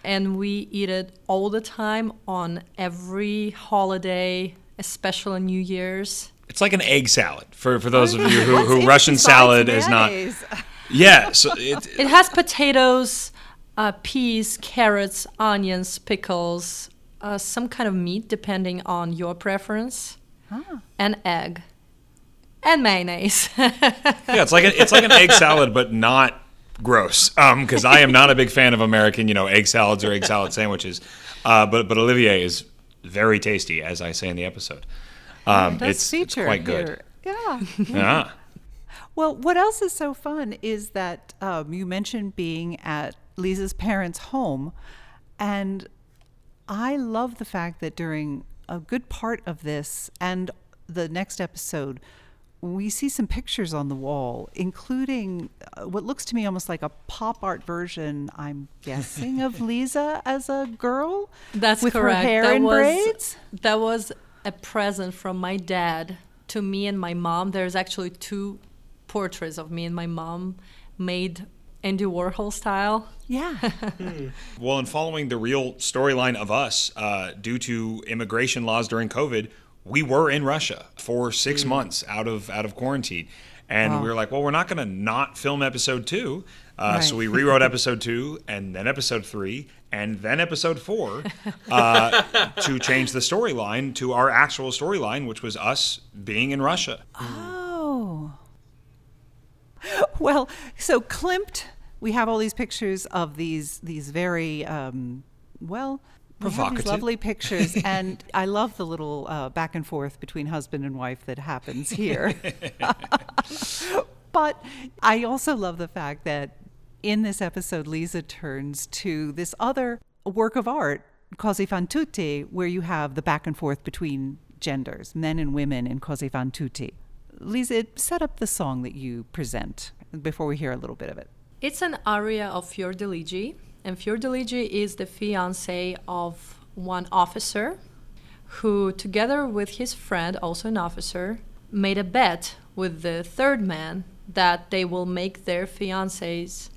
Russia and we eat it all the time on every holiday especially new year's It's like an egg salad for, for those of you who, who Russian salad is not. mayonnaise? Yeah, so it, It has potatoes, uh, peas, carrots, onions, pickles, uh, some kind of meat depending on your preference, and egg, and mayonnaise. yeah, it's like a, it's like an egg salad, but not gross. Because I am not a big fan of American, you know, egg salads or egg salad sandwiches. Uh, but but Olivier is very tasty, as I say in the episode. Um, It it's, it's quite good. here. Yeah. Yeah. Well, what else is so fun is that um, you mentioned being at Lisa's parents' home, and I love the fact that during a good part of this and the next episode, we see some pictures on the wall, including uh, what looks to me almost like a pop art version, I'm guessing, of Lisa as a girl. That's with correct. her hair that in was, braids. That was a present from my dad to me and my mom. There's actually two portraits of me and my mom made Andy Warhol style. Yeah. Well, in following the real storyline of us, uh, due to immigration laws during COVID, we were in Russia for six months out of out of quarantine, and we were like, well, we're not going to not film episode two. Uh, So we rewrote episode two, and then episode three, and then episode four uh, to change the storyline to our actual storyline, which was us being in Russia. Oh. Well, so Klimt, we have all these pictures of these these very um, well. We these Provocative. lovely pictures, and I love the little uh, back and forth between husband and wife that happens here. but I also love the fact that in this episode, Lisa turns to this other work of art, Così fan tutte, where you have the back and forth between genders, men and women in Così fan tutte. Lisa, set up the song that you present before we hear a little bit of it. It's an aria of Fiordiligi, and Fiordiligi is the fiance of one officer who, together with his friend, also an officer, made a bet with the third man that they will make their fiancés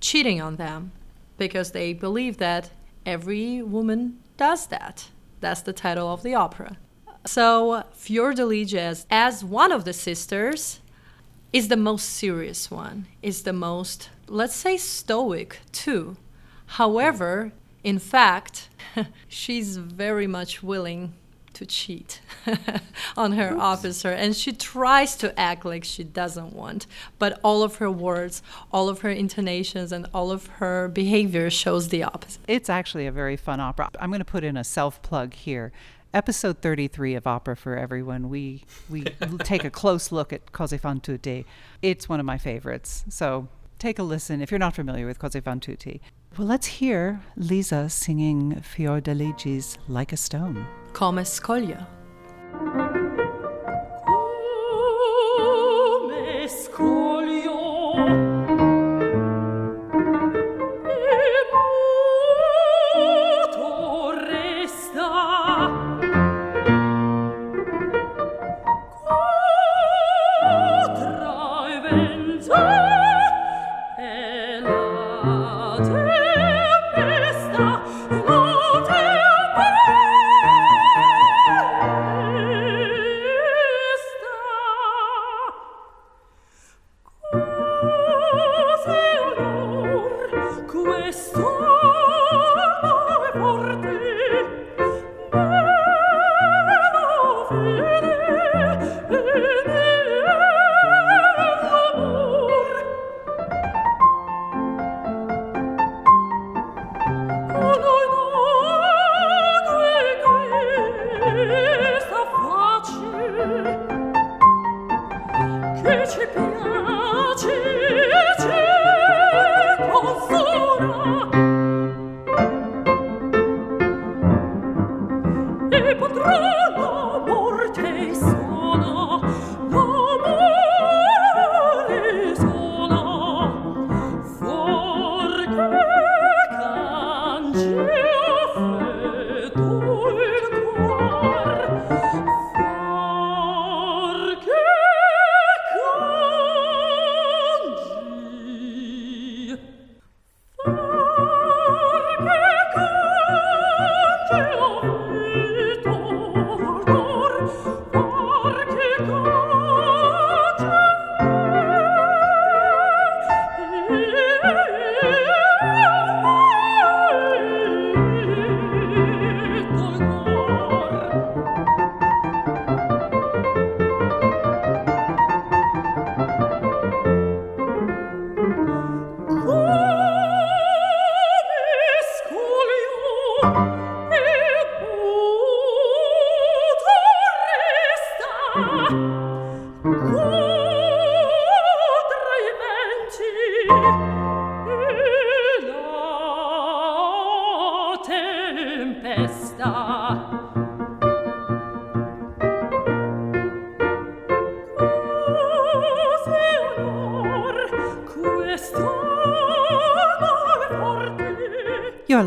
cheating on them because they believe that every woman does that. That's the title of the opera. So, Fiordiligi, as, as one of the sisters, is the most serious one, is the most, let's say, stoic too. However, in fact, she's very much willing to cheat on her officer and she tries to act like she doesn't want but all of her words all of her intonations and all of her behavior shows the opposite It's actually a very fun opera. I'm going to put in a self plug here. Episode 33 of Opera for Everyone, we we take a close look at Così fan tutte. It's one of my favorites. So take a listen if you're not familiar with Così fan tutte. Well, let's hear Lisa singing Fiordiligi's Like a Stone. come scoglio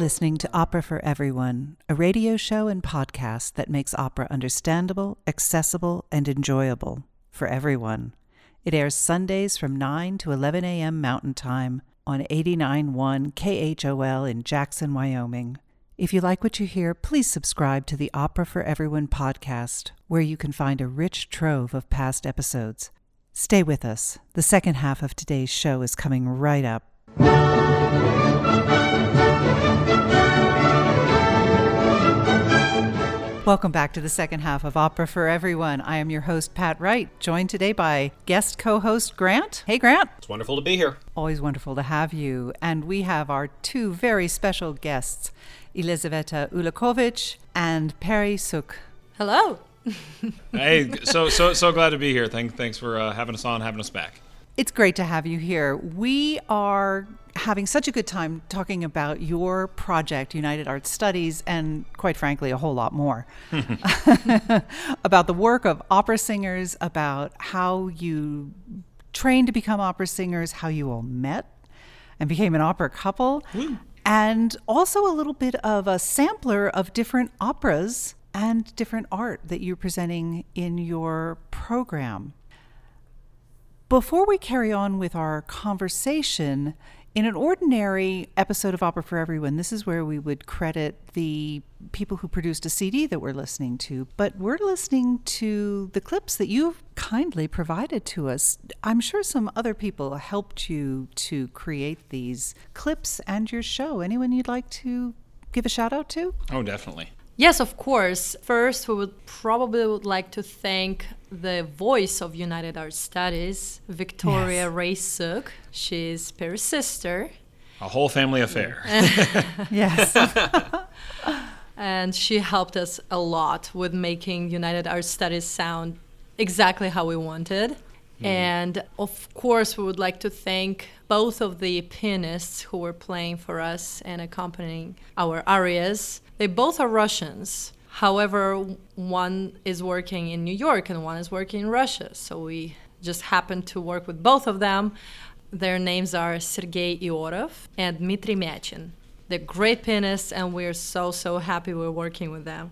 listening to Opera for Everyone, a radio show and podcast that makes opera understandable, accessible, and enjoyable for everyone. It airs Sundays from 9 to 11 a.m. Mountain Time on 89.1 KHOL in Jackson, Wyoming. If you like what you hear, please subscribe to the Opera for Everyone podcast, where you can find a rich trove of past episodes. Stay with us. The second half of today's show is coming right up. Welcome back to the second half of Opera for Everyone. I am your host, Pat Wright, joined today by guest co host Grant. Hey, Grant. It's wonderful to be here. Always wonderful to have you. And we have our two very special guests, Elizaveta Ulakovic and Perry Suk. Hello. hey, so so so glad to be here. Thank, thanks for uh, having us on, having us back. It's great to have you here. We are having such a good time talking about your project, United Arts Studies, and quite frankly, a whole lot more about the work of opera singers, about how you trained to become opera singers, how you all met and became an opera couple, and also a little bit of a sampler of different operas and different art that you're presenting in your program. Before we carry on with our conversation, in an ordinary episode of Opera for Everyone, this is where we would credit the people who produced a CD that we're listening to, but we're listening to the clips that you've kindly provided to us. I'm sure some other people helped you to create these clips and your show. Anyone you'd like to give a shout out to? Oh, definitely. Yes, of course. First, we would probably would like to thank the voice of United Arts Studies, Victoria Ray Suk. She's Perry's sister, A whole family affair. Yes. and she helped us a lot with making United Arts Studies sound exactly how we wanted. Mm-hmm. And of course, we would like to thank both of the pianists who were playing for us and accompanying our arias. They both are Russians. However, one is working in New York and one is working in Russia. So we just happened to work with both of them. Their names are Sergei Iorov and Dmitry Myachin. They're great pianists, and we're so, so happy we're working with them.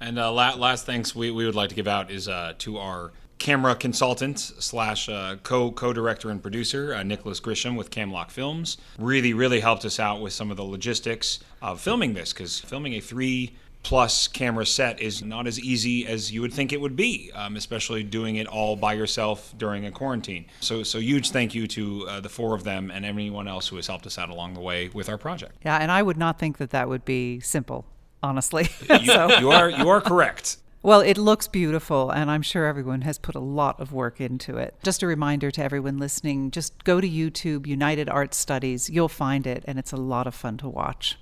And uh, la- last thanks we, we would like to give out is uh, to our camera consultant slash uh, co co director and producer uh, Nicholas Grisham with Camlock Films. Really, really helped us out with some of the logistics of filming this because filming a three plus camera set is not as easy as you would think it would be, um, especially doing it all by yourself during a quarantine. So, so huge thank you to uh, the four of them and anyone else who has helped us out along the way with our project. yeah, and I would not think that that would be simple, honestly. You, so, you are you are correct. well, it looks beautiful, and I'm sure everyone has put a lot of work into it. Just a reminder to everyone listening just go to YouTube, United Arts Studies. You'll find it, and it's a lot of fun to watch.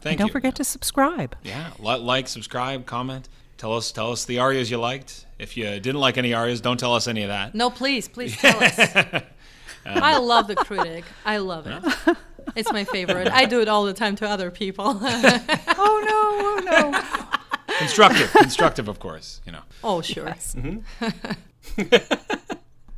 Thank and don't you. forget to subscribe. Yeah, li- like, subscribe, comment. Tell us, tell us the arias you liked. If you didn't like any arias, don't tell us any of that. No, please, please tell us. I love the critic. I love it. It's my favorite. I do it all the time to other people. Oh, no, oh, no. Constructive, constructive, of course. You know. oh, sure. Mm-hmm.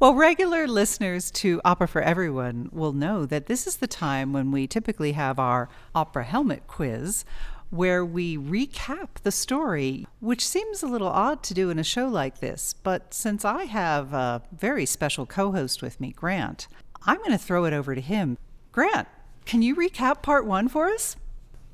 Well, regular listeners to Opera for Everyone will know that this is the time when we typically have our opera helmet quiz, where we recap the story, which seems a little odd to do in a show like this. But since I have a very special co host with me, Grant, I'm going to throw it over to him. Grant, can you recap part one for us?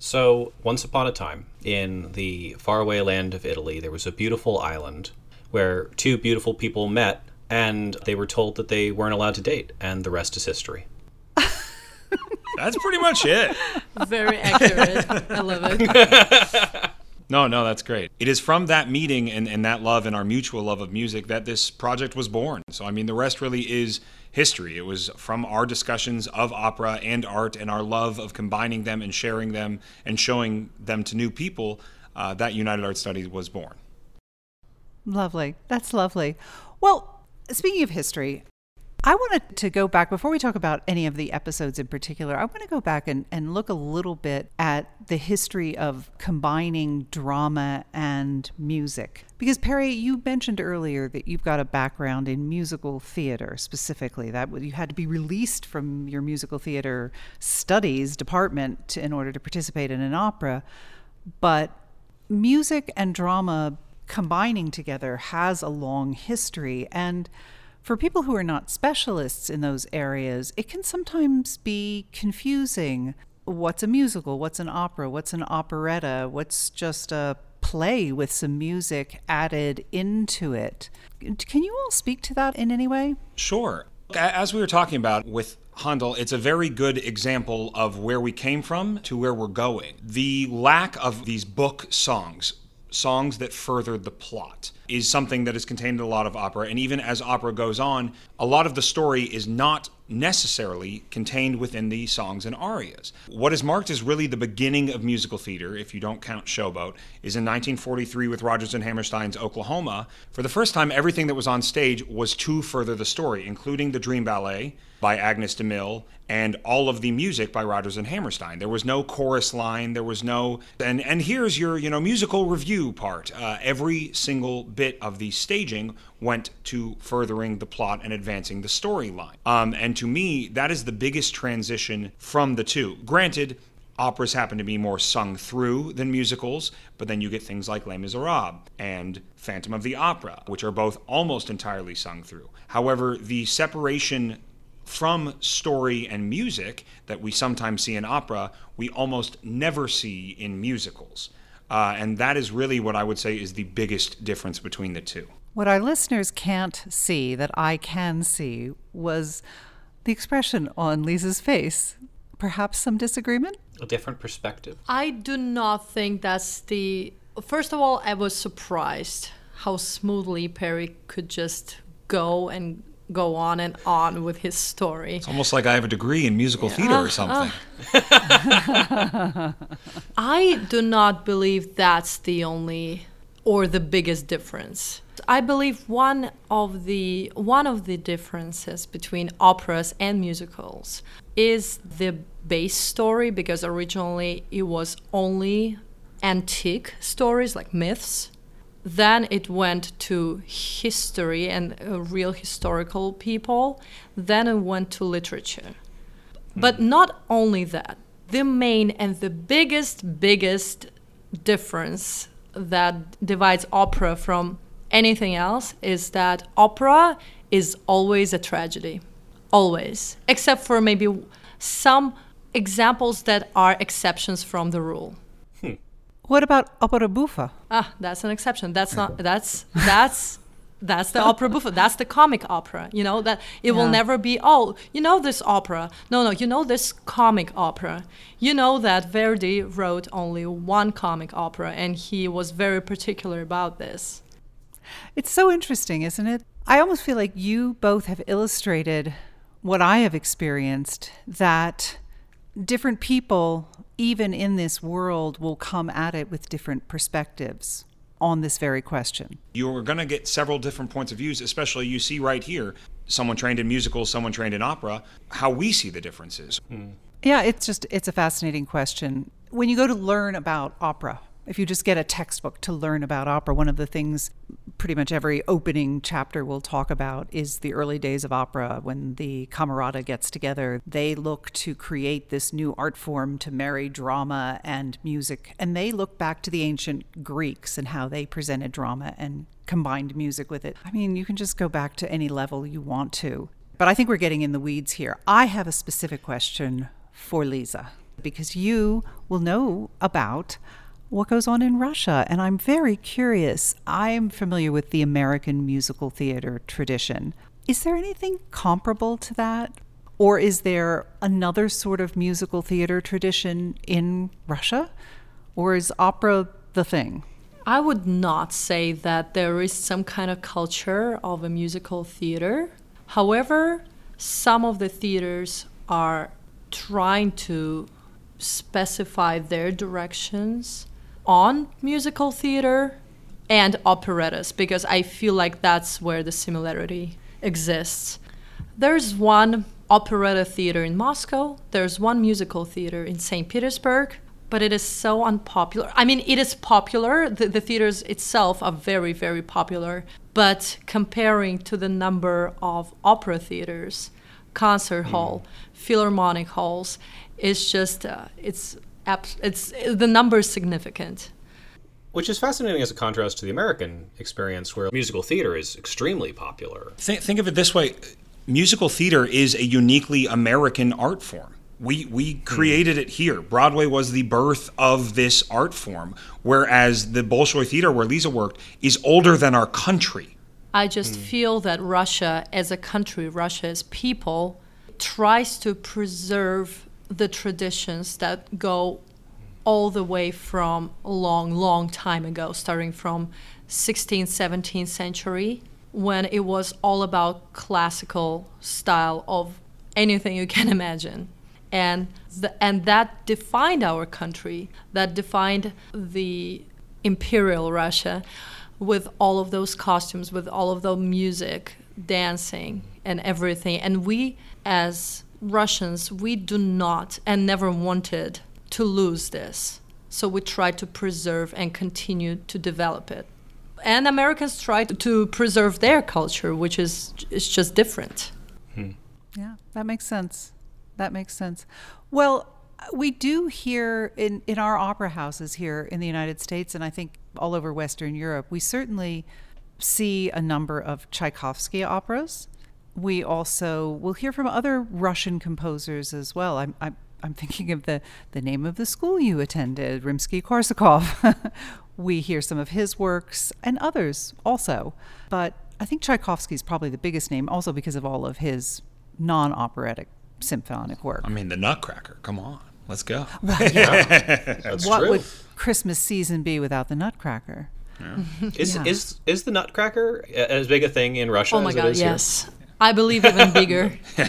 So, once upon a time, in the faraway land of Italy, there was a beautiful island where two beautiful people met and they were told that they weren't allowed to date, and the rest is history. That's pretty much it. Very accurate. I love it. No, no, that's great. It is from that meeting and, and that love and our mutual love of music that this project was born. So, I mean, the rest really is history. It was from our discussions of opera and art and our love of combining them and sharing them and showing them to new people uh, that United Arts Studies was born. Lovely. That's lovely. Well, speaking of history, I wanted to go back before we talk about any of the episodes in particular. I want to go back and, and look a little bit at the history of combining drama and music. Because, Perry, you mentioned earlier that you've got a background in musical theater specifically, that you had to be released from your musical theater studies department to, in order to participate in an opera. But music and drama combining together has a long history. And for people who are not specialists in those areas, it can sometimes be confusing. What's a musical? What's an opera? What's an operetta? What's just a play with some music added into it? Can you all speak to that in any way? Sure. As we were talking about with Handel, it's a very good example of where we came from to where we're going. The lack of these book songs, songs that furthered the plot, is something that is contained in a lot of opera. And even as opera goes on, a lot of the story is not necessarily contained within the songs and arias. What is marked as really the beginning of musical theater, if you don't count Showboat, is in 1943 with Rodgers and Hammerstein's Oklahoma. For the first time, everything that was on stage was to further the story, including the Dream Ballet by Agnes de Mille and all of the music by Rodgers and Hammerstein. There was no chorus line. There was no and and here's your you know musical review part. Uh, every single bit of the staging went to furthering the plot and advancing the storyline. Um, and to me, that is the biggest transition from the two. Granted. Operas happen to be more sung through than musicals, but then you get things like Les Miserables and Phantom of the Opera, which are both almost entirely sung through. However, the separation from story and music that we sometimes see in opera, we almost never see in musicals. Uh, and that is really what I would say is the biggest difference between the two. What our listeners can't see that I can see was the expression on Lisa's face. Perhaps some disagreement? A different perspective. I do not think that's the. First of all, I was surprised how smoothly Perry could just go and go on and on with his story. It's almost like I have a degree in musical theater or uh-huh. something. I do not believe that's the only or the biggest difference. I believe one of the one of the differences between operas and musicals is the base story because originally it was only antique stories like myths. Then it went to history and uh, real historical people. Then it went to literature. But not only that, the main and the biggest, biggest difference that divides opera from anything else is that opera is always a tragedy. Always. Except for maybe some examples that are exceptions from the rule. What about opera buffa? Ah, that's an exception. That's not that's that's that's the opera buffa. That's the comic opera. You know that it will never be. Oh, you know this opera. No, no. You know this comic opera. You know that Verdi wrote only one comic opera, and he was very particular about this. It's so interesting, isn't it? I almost feel like you both have illustrated what I have experienced that different people, even in this world, will come at it with different perspectives on this very question. You're going to get several different points of views, especially you see right here someone trained in musicals, someone trained in opera, how we see the differences. Hmm. Yeah, it's just it's a fascinating question. When you go to learn about opera, if you just get a textbook to learn about opera, one of the things pretty much every opening chapter will talk about is the early days of opera when the camerata gets together. They look to create this new art form to marry drama and music, and they look back to the ancient Greeks and how they presented drama and combined music with it. I mean, you can just go back to any level you want to. But I think we're getting in the weeds here. I have a specific question for Lisa because you will know about what goes on in Russia. And I'm very curious. I'm familiar with the American musical theater tradition. Is there anything comparable to that? Or is there another sort of musical theater tradition in Russia? Or is opera the thing? I would not say that there is some kind of culture of a musical theater. However, some of the theaters are trying to specify their directions on musical theater and operettas because I feel like that's where the similarity exists. There's one operetta theater in Moscow, there's one musical theater in St. Petersburg, but it is so unpopular. I mean, it is popular. The, the theaters itself are very, very popular. But comparing to the number of opera theaters, concert hall, philharmonic halls, it's just, uh, it's, it's, the number is significant. Which is fascinating as a contrast to the American experience, where musical theater is extremely popular. Think, think of it this way musical theater is a uniquely American art form. We, we hmm. created it here. Broadway was the birth of this art form, whereas the Bolshoi Theater, where Lisa worked, is older than our country. I just hmm. feel that Russia as a country, Russia as people, tries to preserve the traditions that go all the way from a long, long time ago, starting from 16th, 17th century, when it was all about classical style of anything you can imagine. And, the, and that defined our country, that defined the imperial Russia with all of those costumes, with all of the music, dancing, and everything. And we, as Russians, we do not and never wanted to lose this. So we try to preserve and continue to develop it. And Americans try to preserve their culture, which is is just different. Hmm. Yeah, that makes sense. That makes sense. Well, we do hear in, in our opera houses here in the United States, and I think all over Western Europe, we certainly see a number of Tchaikovsky operas. We also will hear from other Russian composers as well. I'm, I'm, I'm thinking of the, the name of the school you attended, Rimsky Korsakov. we hear some of his works and others also. But I think Tchaikovsky is probably the biggest name, also because of all of his non operatic symphonic work. I mean, the Nutcracker. Come on, let's go. That's what true. would Christmas season be without the Nutcracker? is Yeah. is is the Nutcracker as big a thing in Russia Oh my as it God, is here? yes. I believe even bigger.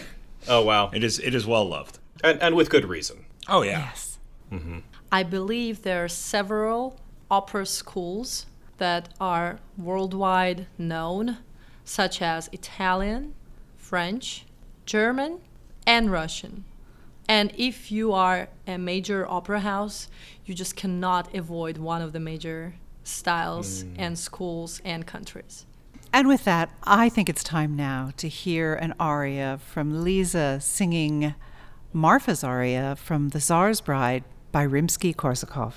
Oh wow, It is. It is well loved. and, and with good reason. Oh yeah. Yes. Mm-hmm. I believe there are several opera schools that are worldwide known, such as Italian, French, German, and Russian. And if you are a major opera house, you just cannot avoid one of the major styles mm. and schools and countries. And with that, I think it's time now to hear an aria from Lisa singing Marfa's aria from The Tsar's Bride by Rimsky Korsakov.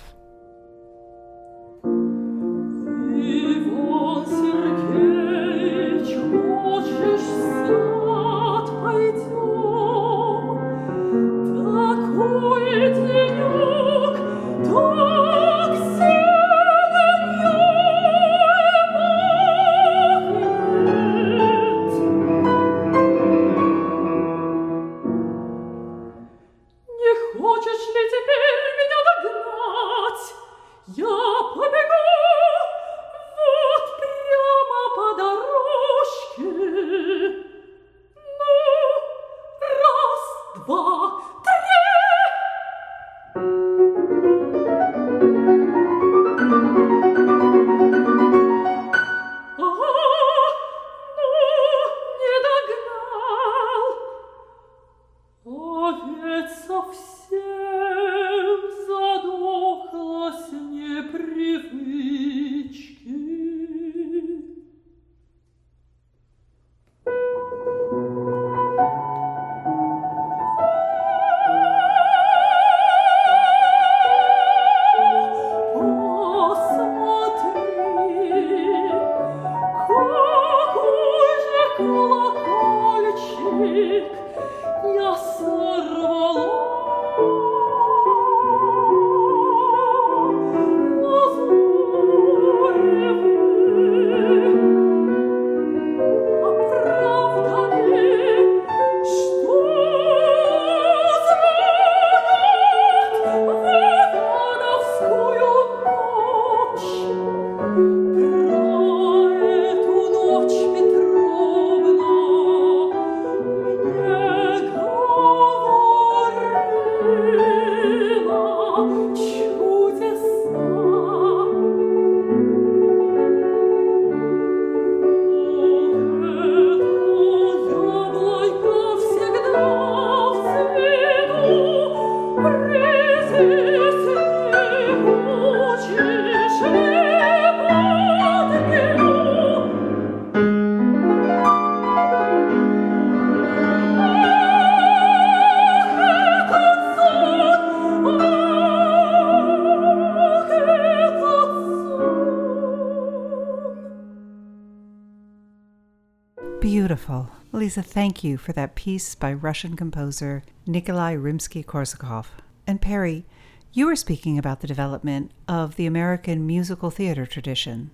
Beautiful. Lisa, thank you for that piece by Russian composer Nikolai Rimsky Korsakov. And Perry, you were speaking about the development of the American musical theater tradition.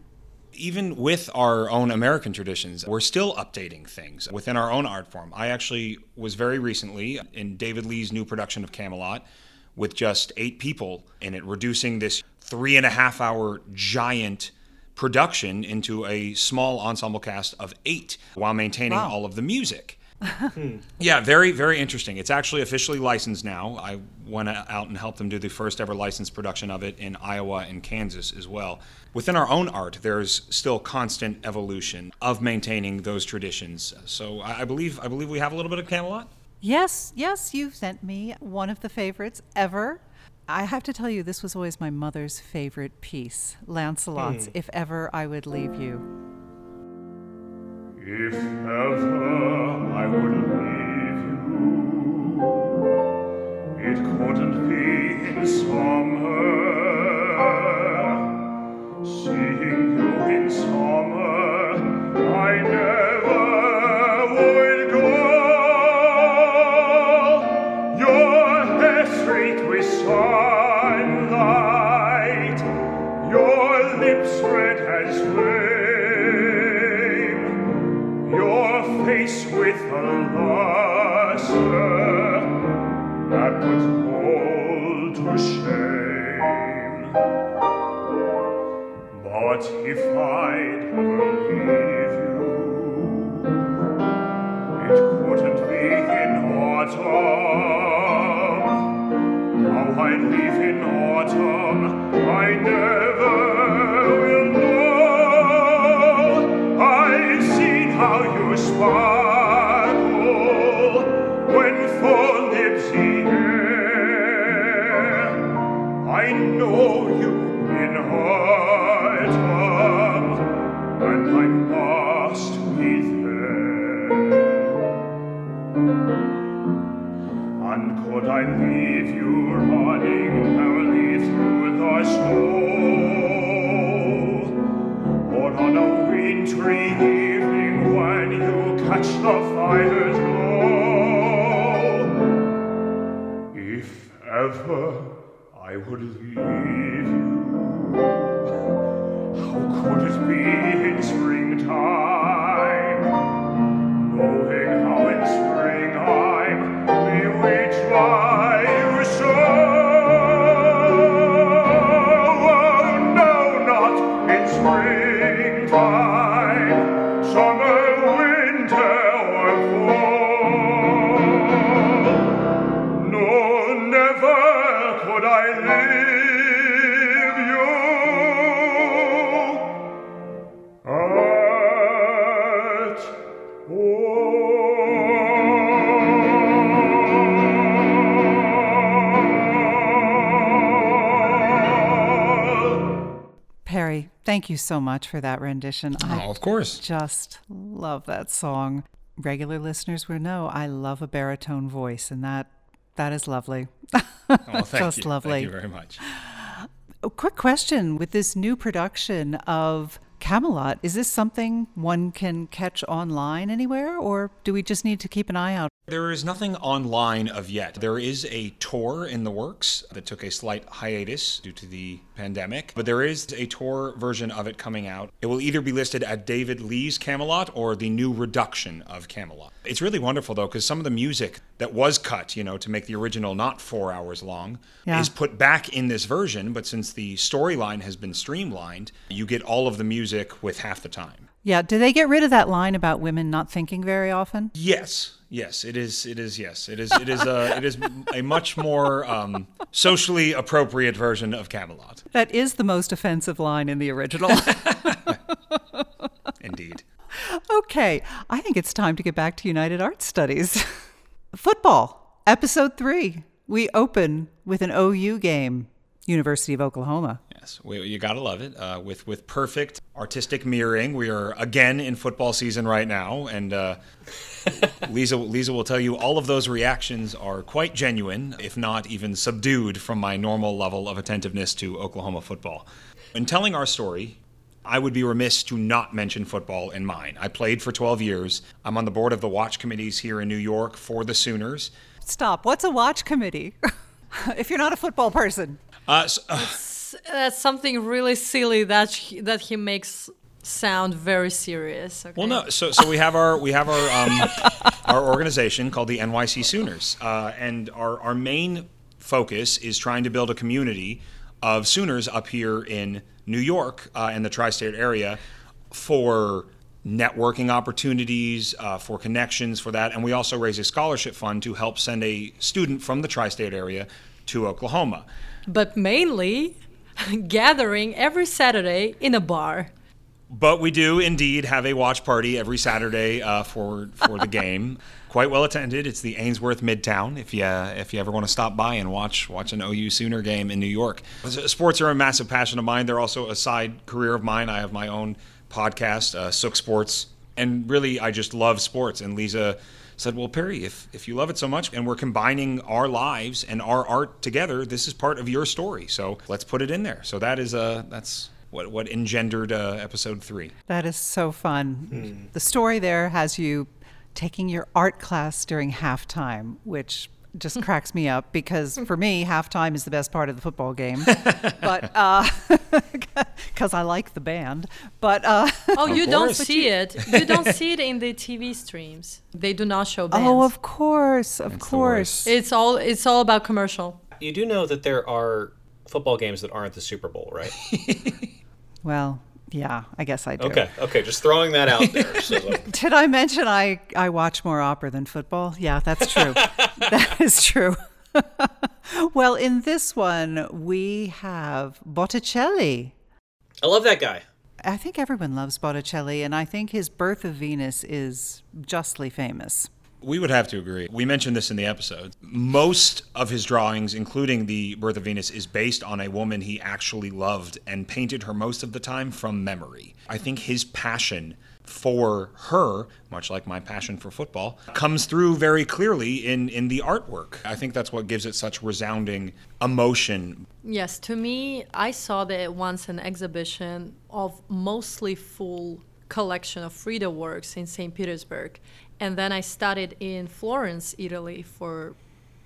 even with our own American traditions, we're still updating things within our own art form. I actually was very recently in David Lee's new production of Camelot with just eight people in it, reducing this three and a half hour giant production into a small ensemble cast of eight while maintaining Wow. all of the music. Yeah, very, very interesting. It's actually officially licensed now. I went out and helped them do the first ever licensed production of it in Iowa and Kansas as well. Within our own art, there's still constant evolution of maintaining those traditions. So I I believe, I believe we have a little bit of Camelot. Yes, yes, you've sent me one of the favorites ever. I have to tell you, this was always my mother's favorite piece Lancelot's hmm. If Ever I Would Leave You. If ever I would leave you, it couldn't be in summer. Seeing you in summer, I never But if I'd ever leave you, it couldn't be in autumn. How I'd leave in autumn, I never I would leave you, how could it be in springtime? Thank you so much for that rendition. Oh, I Oh, of course. just love that song. Regular listeners will know I love a baritone voice, and that that is lovely. Oh, thank Just you. lovely. Thank you very much. A quick question with this new production of Camelot, is this something one can catch online anywhere, or do we just need to keep an eye out? There is nothing online of yet. There is a tour in the works that took a slight hiatus due to the pandemic, but there is a tour version of it coming out. It will either be listed at David Lee's Camelot or the new reduction of Camelot. It's really wonderful though, because some of the music that was cut, you know, to make the original not four hours long, Yeah. is put back in this version. But since the storyline has been streamlined, you get all of the music with half the time. Yeah, do they get rid of that line about women not thinking very often? Yes, yes, it is. It is. Yes, it is. It is. A, it is a much more um, socially appropriate version of Camelot. That is the most offensive line in the original. Indeed. okay, I think it's time to get back to United Arts Studies. Football, episode three. We open with an OU game, University of Oklahoma. Yes, we, you gotta love it. Uh, with with perfect artistic mirroring, we are again in football season right now, and uh, Lisa Lisa will tell you all of those reactions are quite genuine, if not even subdued from my normal level of attentiveness to Oklahoma football. In telling our story, I would be remiss to not mention football in mine. I played for 12 years. I'm on the board of the watch committees here in New York for the Sooners. Stop. What's a watch committee? if you're not a football person. Uh, so, uh, That's something really silly that he, that he makes sound very serious. Okay? Well, no. So, so we have our we have our um, our organization called the NYC Sooners, uh, and our our main focus is trying to build a community of Sooners up here in New York uh, and the tri-state area for networking opportunities, uh, for connections, for that, and we also raise a scholarship fund to help send a student from the tri-state area to Oklahoma. But mainly gathering every Saturday in a bar. But we do indeed have a watch party every Saturday uh, for for the game. Quite well attended. It's the Ainsworth Midtown. If you if you ever want to stop by and watch watch an OU Sooner game in New York, sports are a massive passion of mine. They're also a side career of mine. I have my own podcast, uh, Sook Sports, and really I just love sports. And Lisa said, "Well, Perry, if if you love it so much, and we're combining our lives and our art together, this is part of your story. So let's put it in there." So that is uh that's what what engendered uh, episode three. That is so fun. The story there has you taking your art class during halftime, which just cracks me up because for me, halftime is the best part of the football game. but because I like the band, but uh, Oh, you don't see it. You don't see it in the TV streams. They do not show bands. oh, of course, of the course. It's all it's all about commercial. You do know that there are football games that aren't the Super Bowl, right? Well, yeah, I guess I do. Okay, okay, just throwing that out there. So, Did I mention I, I watch more opera than football? Yeah, that's true. that is true. well, in this one, we have Botticelli. I love that guy. I think everyone loves Botticelli, and I think his Birth of Venus is justly famous. We would have to agree. We mentioned this in the episode. Most of his drawings, including the Birth of Venus, is based on a woman he actually loved and painted her most of the time from memory. I think his passion for her, much like my passion for football, comes through very clearly in, in the artwork. I think that's what gives it such resounding emotion. Yes, to me, I saw that once an exhibition of mostly full collection of Frida works in St. Petersburg. And then I studied in Florence, Italy for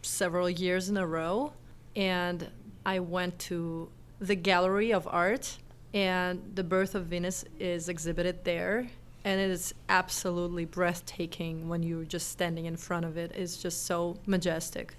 several years in a row. And I went to the Gallery of Art, and The Birth of Venus is exhibited there. And it is absolutely breathtaking when you're just standing in front of it. It's just so majestic.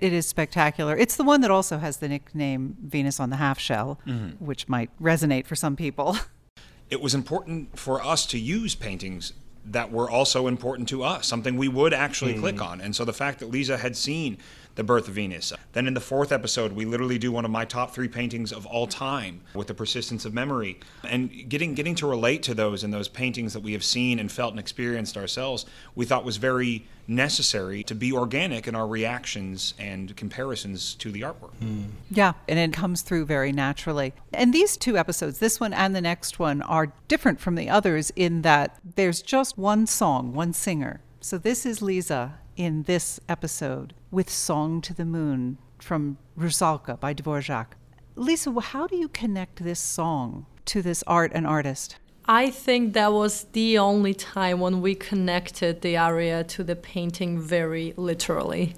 It is spectacular. It's the one that also has the nickname Venus on the Half Shell, mm-hmm. which might resonate for some people. it was important for us to use paintings that were also important to us, something we would actually click hmm. on. And so the fact that Lisa had seen The Birth of Venus. Then in the fourth episode, we literally do one of my top three paintings of all time with the persistence of memory. And getting getting to relate to those and those paintings that we have seen and felt and experienced ourselves, we thought was very necessary to be organic in our reactions and comparisons to the artwork. Hmm. Yeah, and it comes through very naturally. And these two episodes, this one and the next one, are different from the others in that there's just one song, one singer. So this is Lisa in this episode with Song to the Moon from Rusalka by Dvorak. Lisa, how do you connect this song to this art and artist? I think that was the only time when we connected the aria to the painting very literally.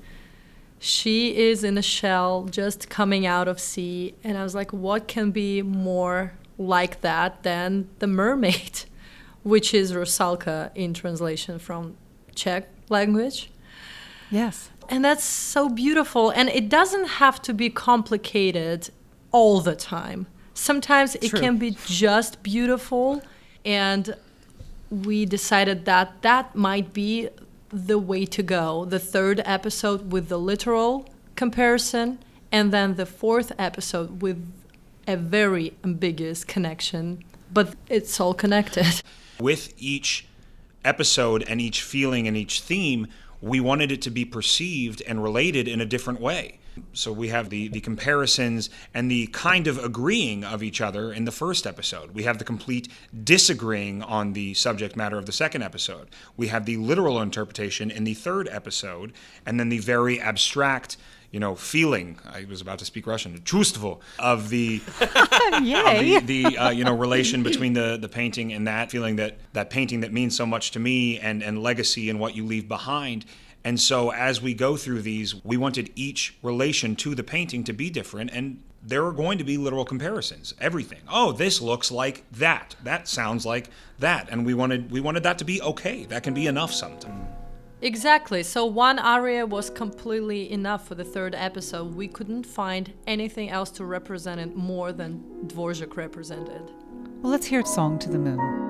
She is in a shell just coming out of sea, and I was like, what can be more like that than the mermaid, which is Rusalka in translation from Czech language? Yes. And that's so beautiful. And it doesn't have to be complicated all the time. Sometimes it can be just beautiful. And we decided that that might be the way to go. The third episode with the literal comparison, and then the fourth episode with a very ambiguous connection. But it's all connected. with each episode and each feeling and each theme, we wanted it to be perceived and related in a different way. So we have the, the comparisons and the kind of agreeing of each other in the first episode. We have the complete disagreeing on the subject matter of the second episode. We have the literal interpretation in the third episode, and then the very abstract, you know, feeling. I was about to speak Russian, чувство of the Yay. the, the uh, you know relation between the the painting and that feeling that that painting that means so much to me and and legacy and what you leave behind and so as we go through these we wanted each relation to the painting to be different and there are going to be literal comparisons. Everything. Oh, this looks like that. That sounds like that. And we wanted we wanted that to be okay. That can be enough sometimes. Exactly. So one aria was completely enough for the third episode. We couldn't find anything else to represent it more than Dvorak represented. Well, let's hear Song to the Moon.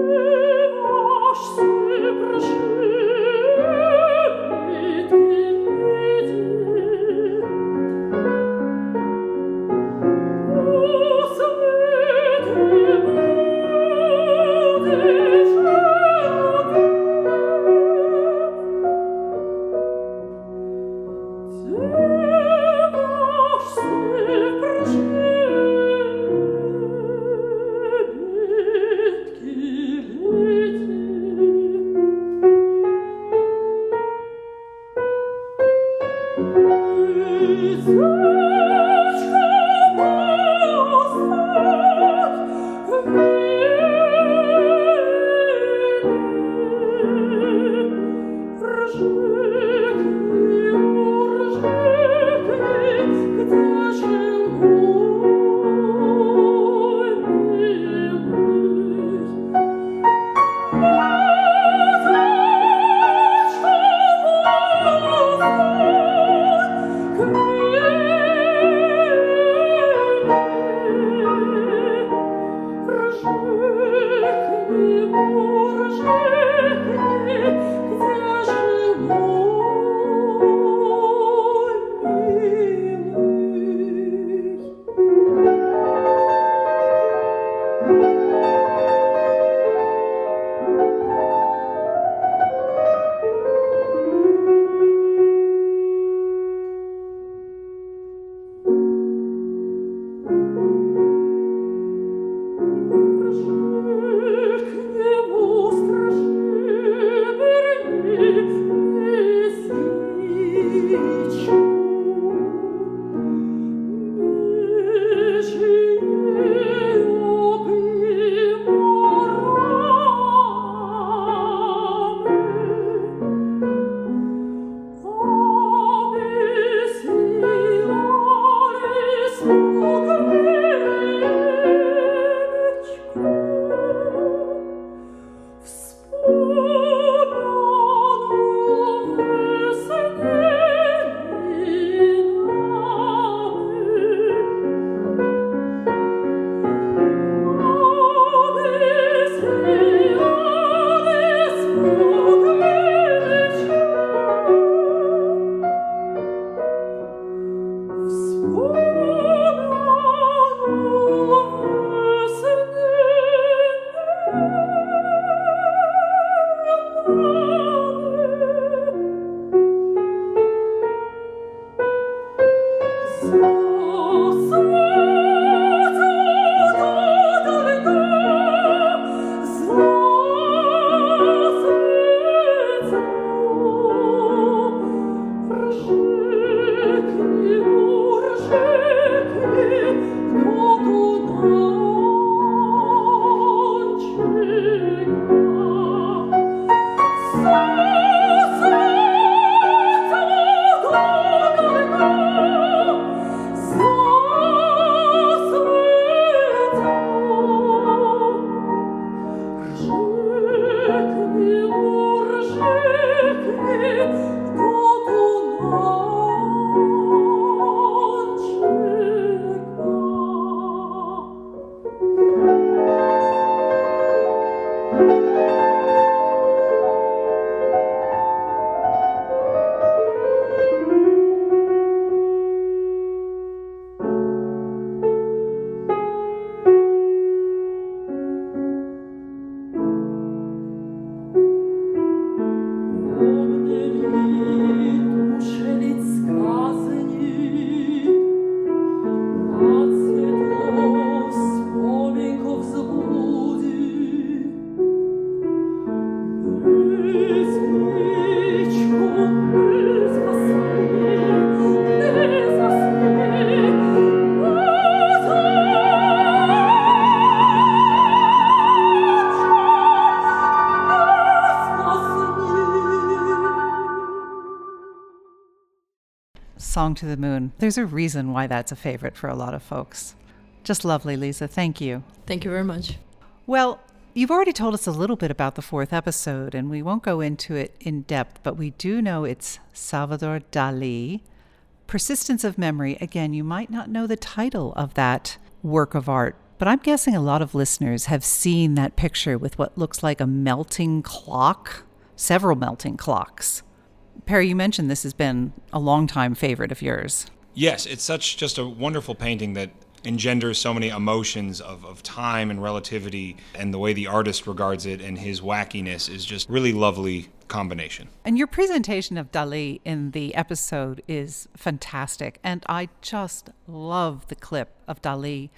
Strasznie Song to the Moon. There's a reason why that's a favorite for a lot of folks. Just lovely, Lisa. Thank you. Thank you very much. Well, you've already told us a little bit about the fourth episode, and we won't go into it in depth, but we do know it's Salvador Dali. Persistence of Memory. Again, you might not know the title of that work of art, but I'm guessing a lot of listeners have seen that picture with what looks like a melting clock, several melting clocks. Perry, you mentioned this has been a long-time favorite of yours. Yes, it's such just a wonderful painting that engenders so many emotions of, of time and relativity, and the way the artist regards it and his wackiness is just really lovely combination. And your presentation of Dali in the episode is fantastic. And I just love the clip of Dali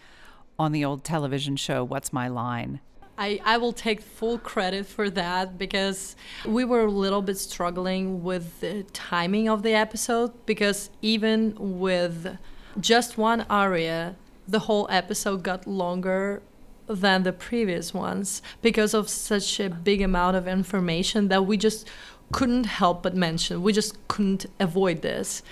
on the old television show, What's My Line? I, I will take full credit for that because we were a little bit struggling with the timing of the episode because even with just one aria, the whole episode got longer than the previous ones because of such a big amount of information that we just couldn't help but mention. We just couldn't avoid this.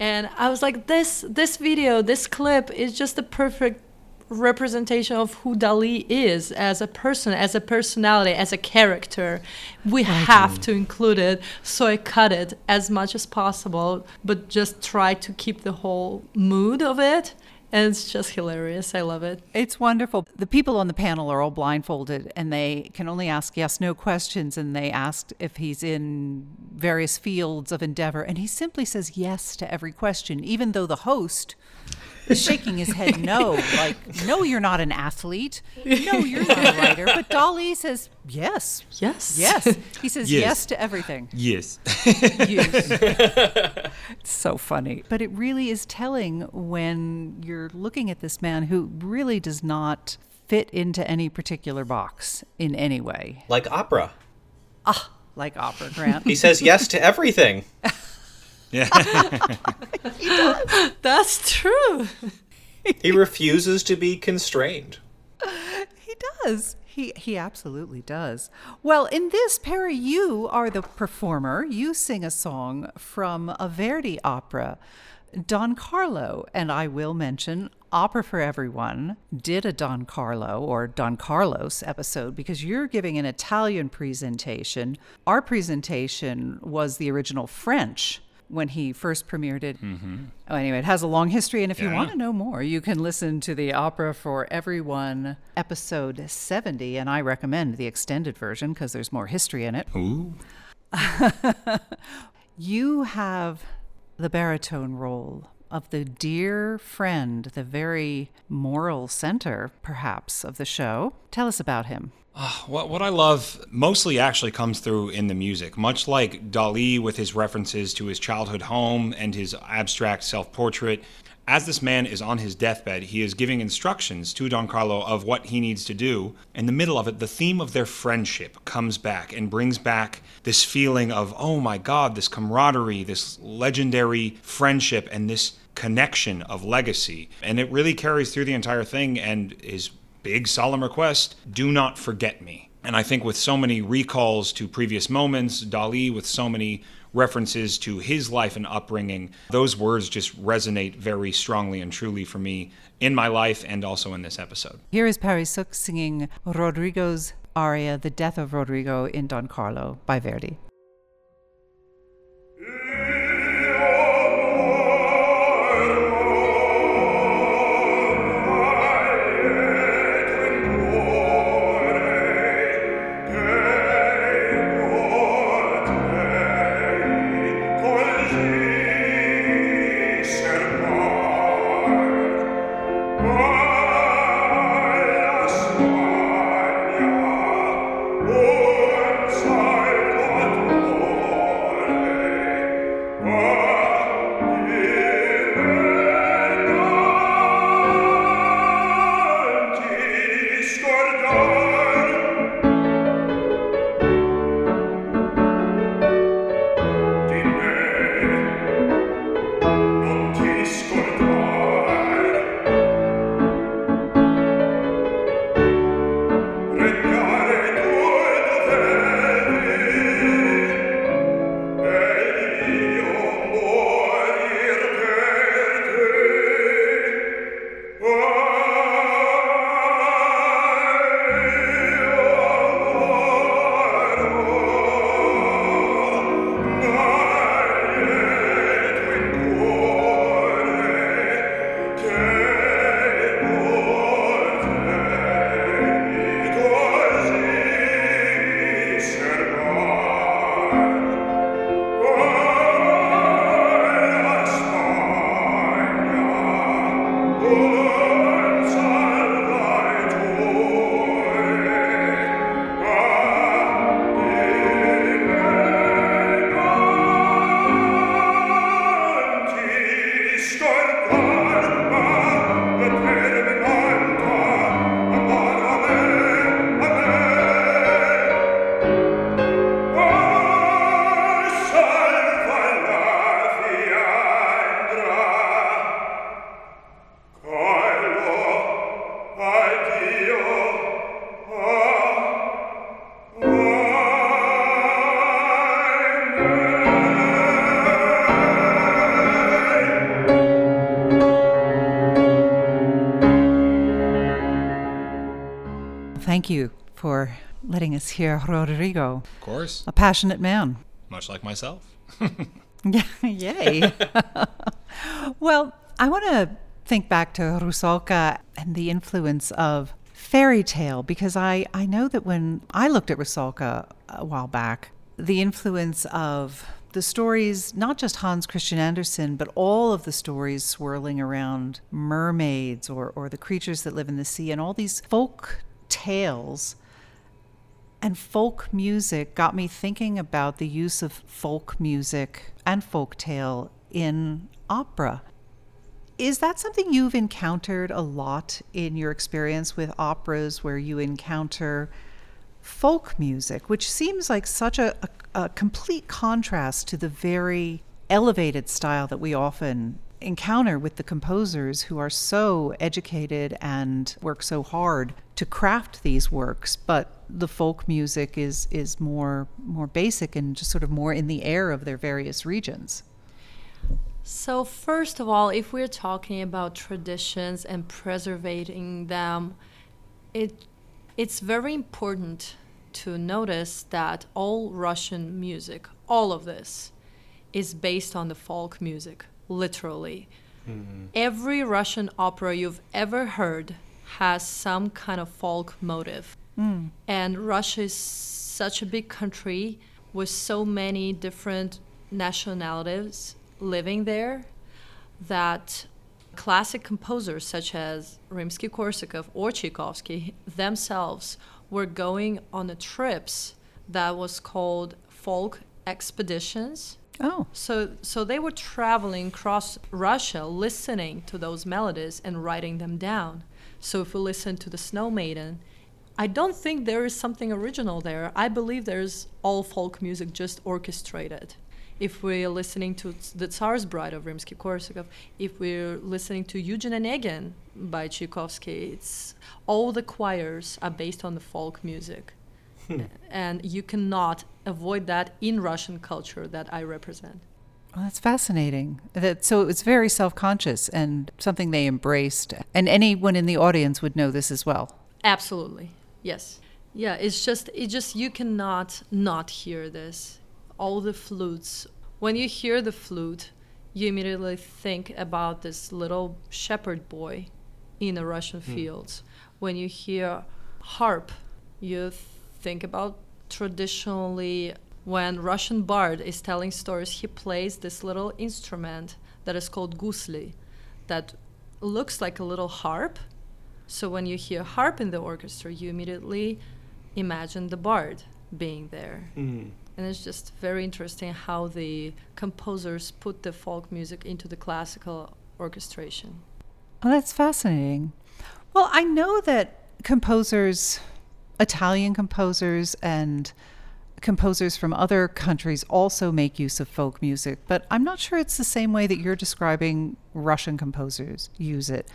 And I was like, this this video, this clip is just the perfect representation of who Dali is as a person, as a personality, as a character. We have to include it, so I cut it as much as possible, but just try to keep the whole mood of it. And it's just hilarious. I love it. It's wonderful. The people on the panel are all blindfolded and they can only ask yes, no questions. And they asked if he's in various fields of endeavor. And he simply says yes to every question, even though the host is shaking his head no. Like, no, you're not an athlete. No, you're not a writer. But Dali says yes. Yes. Yes. He says yes, Yes. to everything. Yes. Yes. it's so funny. But it really is telling when you're looking at this man who really does not fit into any particular box in any way, Like opera. Ah, like Opera Grant. He says yes to everything. yeah. That's true. He refuses to be constrained. he does. He he absolutely does. Well, in this, Perry, you are the performer. You sing a song from a Verdi opera, Don Carlo, and I will mention Opera for Everyone did a Don Carlo or Don Carlos episode because you're giving an Italian presentation. Our presentation was the original French when he first premiered it. Mm-hmm. Oh, anyway, it has a long history, and if you want to know more, you can listen to the Opera for Everyone episode 70, and I recommend the extended version because there's more history in it. Ooh. You have the baritone role of the dear friend, the very moral center, perhaps, of the show. Tell us about him. Ah, what, what I love mostly actually comes through in the music. Much like Dali with his references to his childhood home and his abstract self portrait, as this man is on his deathbed, he is giving instructions to Don Carlo of what he needs to do. In the middle of it, the theme of their friendship comes back and brings back this feeling of, oh my God, this camaraderie, this legendary friendship, and this connection of legacy. And it really carries through the entire thing and is big solemn request do not forget me and i think with so many recalls to previous moments dali with so many references to his life and upbringing those words just resonate very strongly and truly for me in my life and also in this episode Here is Sook singing Rodrigo's aria, The Death of Rodrigo in Don Carlo by Verdi. Us hear Rodrigo, Of course, a passionate man. much like myself. Yeah, yay. well, I want to think back to Rusalka and the influence of fairy tale because I, I know that when I looked at Rusalka a while back, the influence of the stories, not just Hans Christian Andersen, but all of the stories swirling around mermaids or, or the creatures that live in the sea and all these folk tales and folk music got me thinking about the use of folk music and folk tale in opera. Is that something you've encountered a lot in your experience with operas where you encounter folk music, which seems like such a, a, a complete contrast to the very elevated style that we often encounter with the composers who are so educated and work so hard to craft these works but the folk music is is more more basic and just sort of more in the air of their various regions So, first of all, if we're talking about traditions and preserving them, it, it's very important to notice that all Russian music, all of this, is based on the folk music, literally. Mm-hmm. Every Russian opera you've ever heard has some kind of folk motive. Mm. And Russia is such a big country with so many different nationalities living there that classic composers such as Rimsky-Korsakov or Tchaikovsky themselves were going on the trips that was called folk expeditions. Oh. So, so they were traveling across Russia, listening to those melodies and writing them down. So, if we listen to the Snow Maiden, I don't think there is something original there. I believe there's all folk music just orchestrated. If we're listening to the Tsar's Bride of Rimsky-Korsakov, if we're listening to Eugen Onegin by Tchaikovsky, it's all the choirs are based on the folk music hmm. and you cannot avoid that in Russian culture that I represent. Well, that's fascinating. That so was very self-conscious and something they embraced, and anyone in the audience would know this as well. Absolutely, yes, yeah. It's just, it just you cannot not hear this. All the flutes. When you hear the flute, you immediately think about this little shepherd boy in the Russian hmm. fields. When you hear harp, you think about traditionally when Russian bard is telling stories, he plays this little instrument that is called gusli, that looks like a little harp. So when you hear harp in the orchestra, you immediately imagine the bard being there. Mm. And it's just very interesting how the composers put the folk music into the classical orchestration. Oh, that's fascinating. Well, I know that composers, Italian composers, and composers from other countries also make use of folk music, but I'm not sure it's the same way that you're describing Russian composers use it.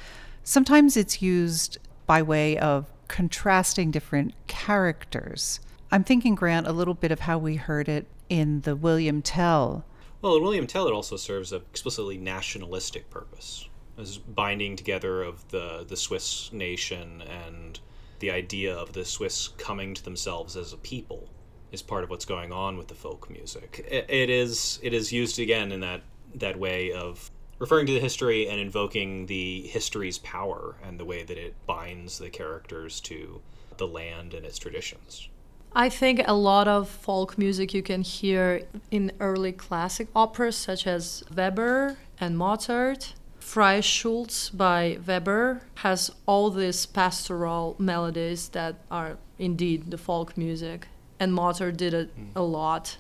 Sometimes it's used by way of contrasting different characters. I'm thinking, Grant, a little bit of how we heard it in the William Tell. Well, in William Tell, it also serves a explicitly nationalistic purpose, as binding together of the the Swiss nation and the idea of the Swiss coming to themselves as a people is part of what's going on with the folk music. It, it is it is used again in that that way of referring to the history and invoking the history's power and the way that it binds the characters to the land and its traditions. I think a lot of folk music you can hear in early classic operas such as Weber and Mozart. Freischütz by Weber has all these pastoral melodies that are indeed the folk music, and Mozart did it hmm. a lot.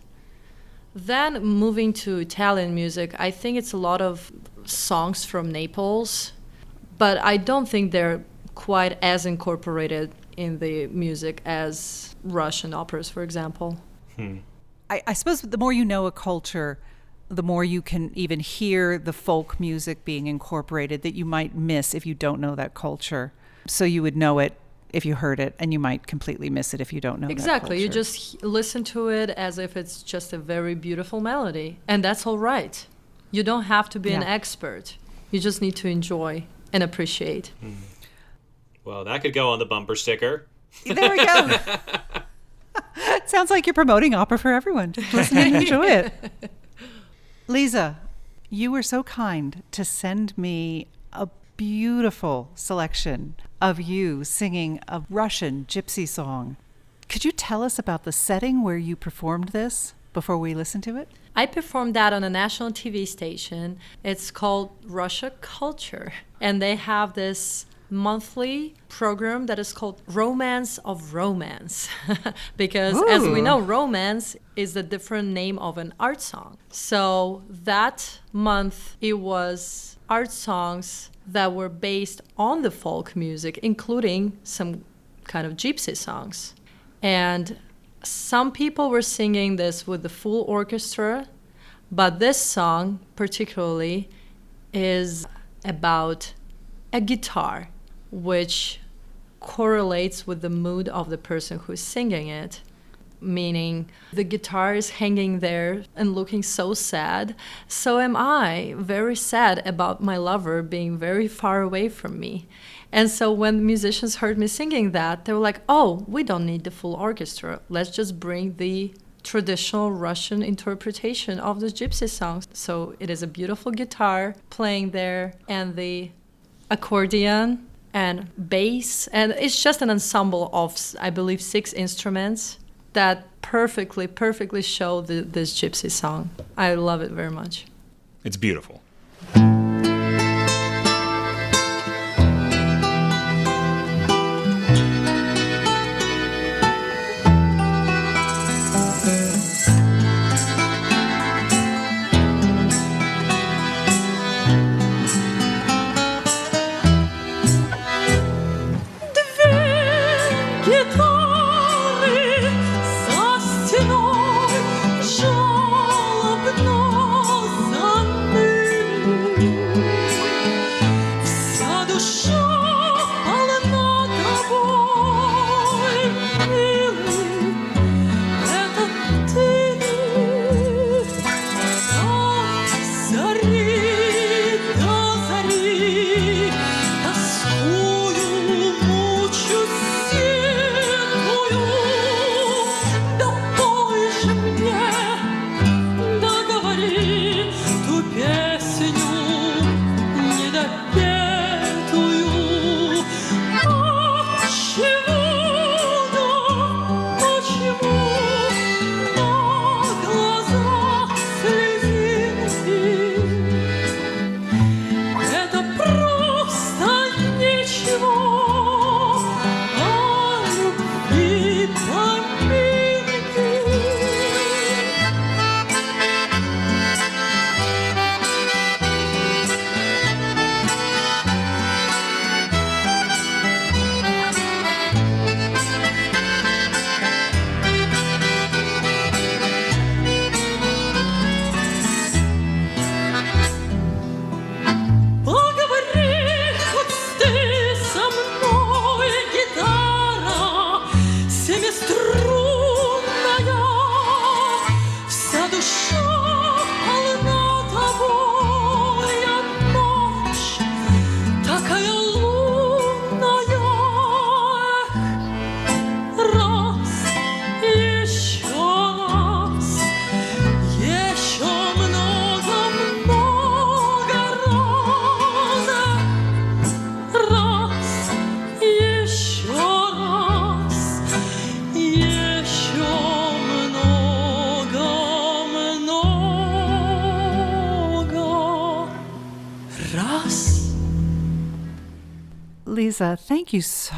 Then moving to Italian music, I think it's a lot of songs from Naples, but I don't think they're quite as incorporated in the music as Russian operas, for example. Hmm. I, I suppose the more you know a culture, the more you can even hear the folk music being incorporated that you might miss if you don't know that culture. So you would know it if you heard it, and you might completely miss it if you don't know. that Exactly. You just listen to it as if it's just a very beautiful melody. And that's all right. You don't have to be an expert. You just need to enjoy and appreciate. Hmm. Well, that could go on the bumper sticker. There we go. Sounds like you're promoting opera for everyone. Just Listen and enjoy it. Lisa, you were so kind to send me a beautiful selection of you singing a Russian gypsy song. Could you tell us about the setting where you performed this before we listen to it? I performed that on a national TV station. It's called Russia Culture. And they have this monthly program that is called Romance of Romance. because as we know, romance is a different name of an art song. So that month, it was art songs that were based on the folk music, including some kind of gypsy songs. And some people were singing this with the full orchestra, but this song particularly is about a guitar, which correlates with the mood of the person who's singing it. Meaning, the guitar is hanging there and looking so sad. So am I, very sad about my lover being very far away from me. And so when the musicians heard me singing that, they were like, oh, we don't need the full orchestra. Let's just bring the traditional Russian interpretation of the gypsy songs. So it is a beautiful guitar playing there and the accordion and bass. And it's just an ensemble of, I believe, six instruments that perfectly, perfectly show the, this gypsy song. I love it very much. It's beautiful.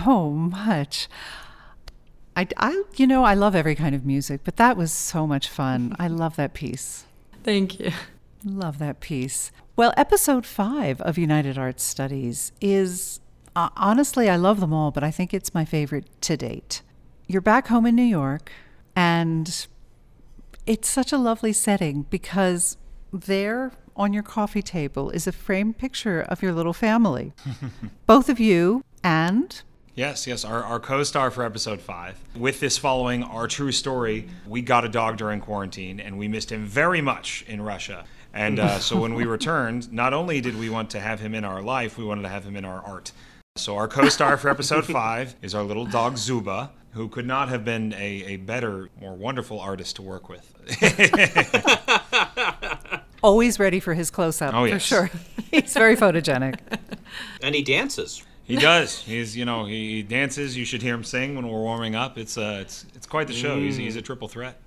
So much. I, I, you know, I love every kind of music, but that was so much fun. I love that piece. Thank you. Love that piece. Well, episode five of United Arts Studies is uh, honestly, I love them all, but I think it's my favorite to date. You're back home in New York, and it's such a lovely setting because there on your coffee table is a framed picture of your little family. Both of you and Yes, yes, our, our co star for episode five. With this following our true story, we got a dog during quarantine and we missed him very much in Russia. And uh, so when we returned, not only did we want to have him in our life, we wanted to have him in our art. So our co-star for episode five is our little dog Zuba, who could not have been a, a better, more wonderful artist to work with. Always ready for his close up, Oh, for sure. He's very photogenic. And he dances. He does. He's you know he dances. You should hear him sing when we're warming up. It's uh it's it's quite the show. He's he's a triple threat.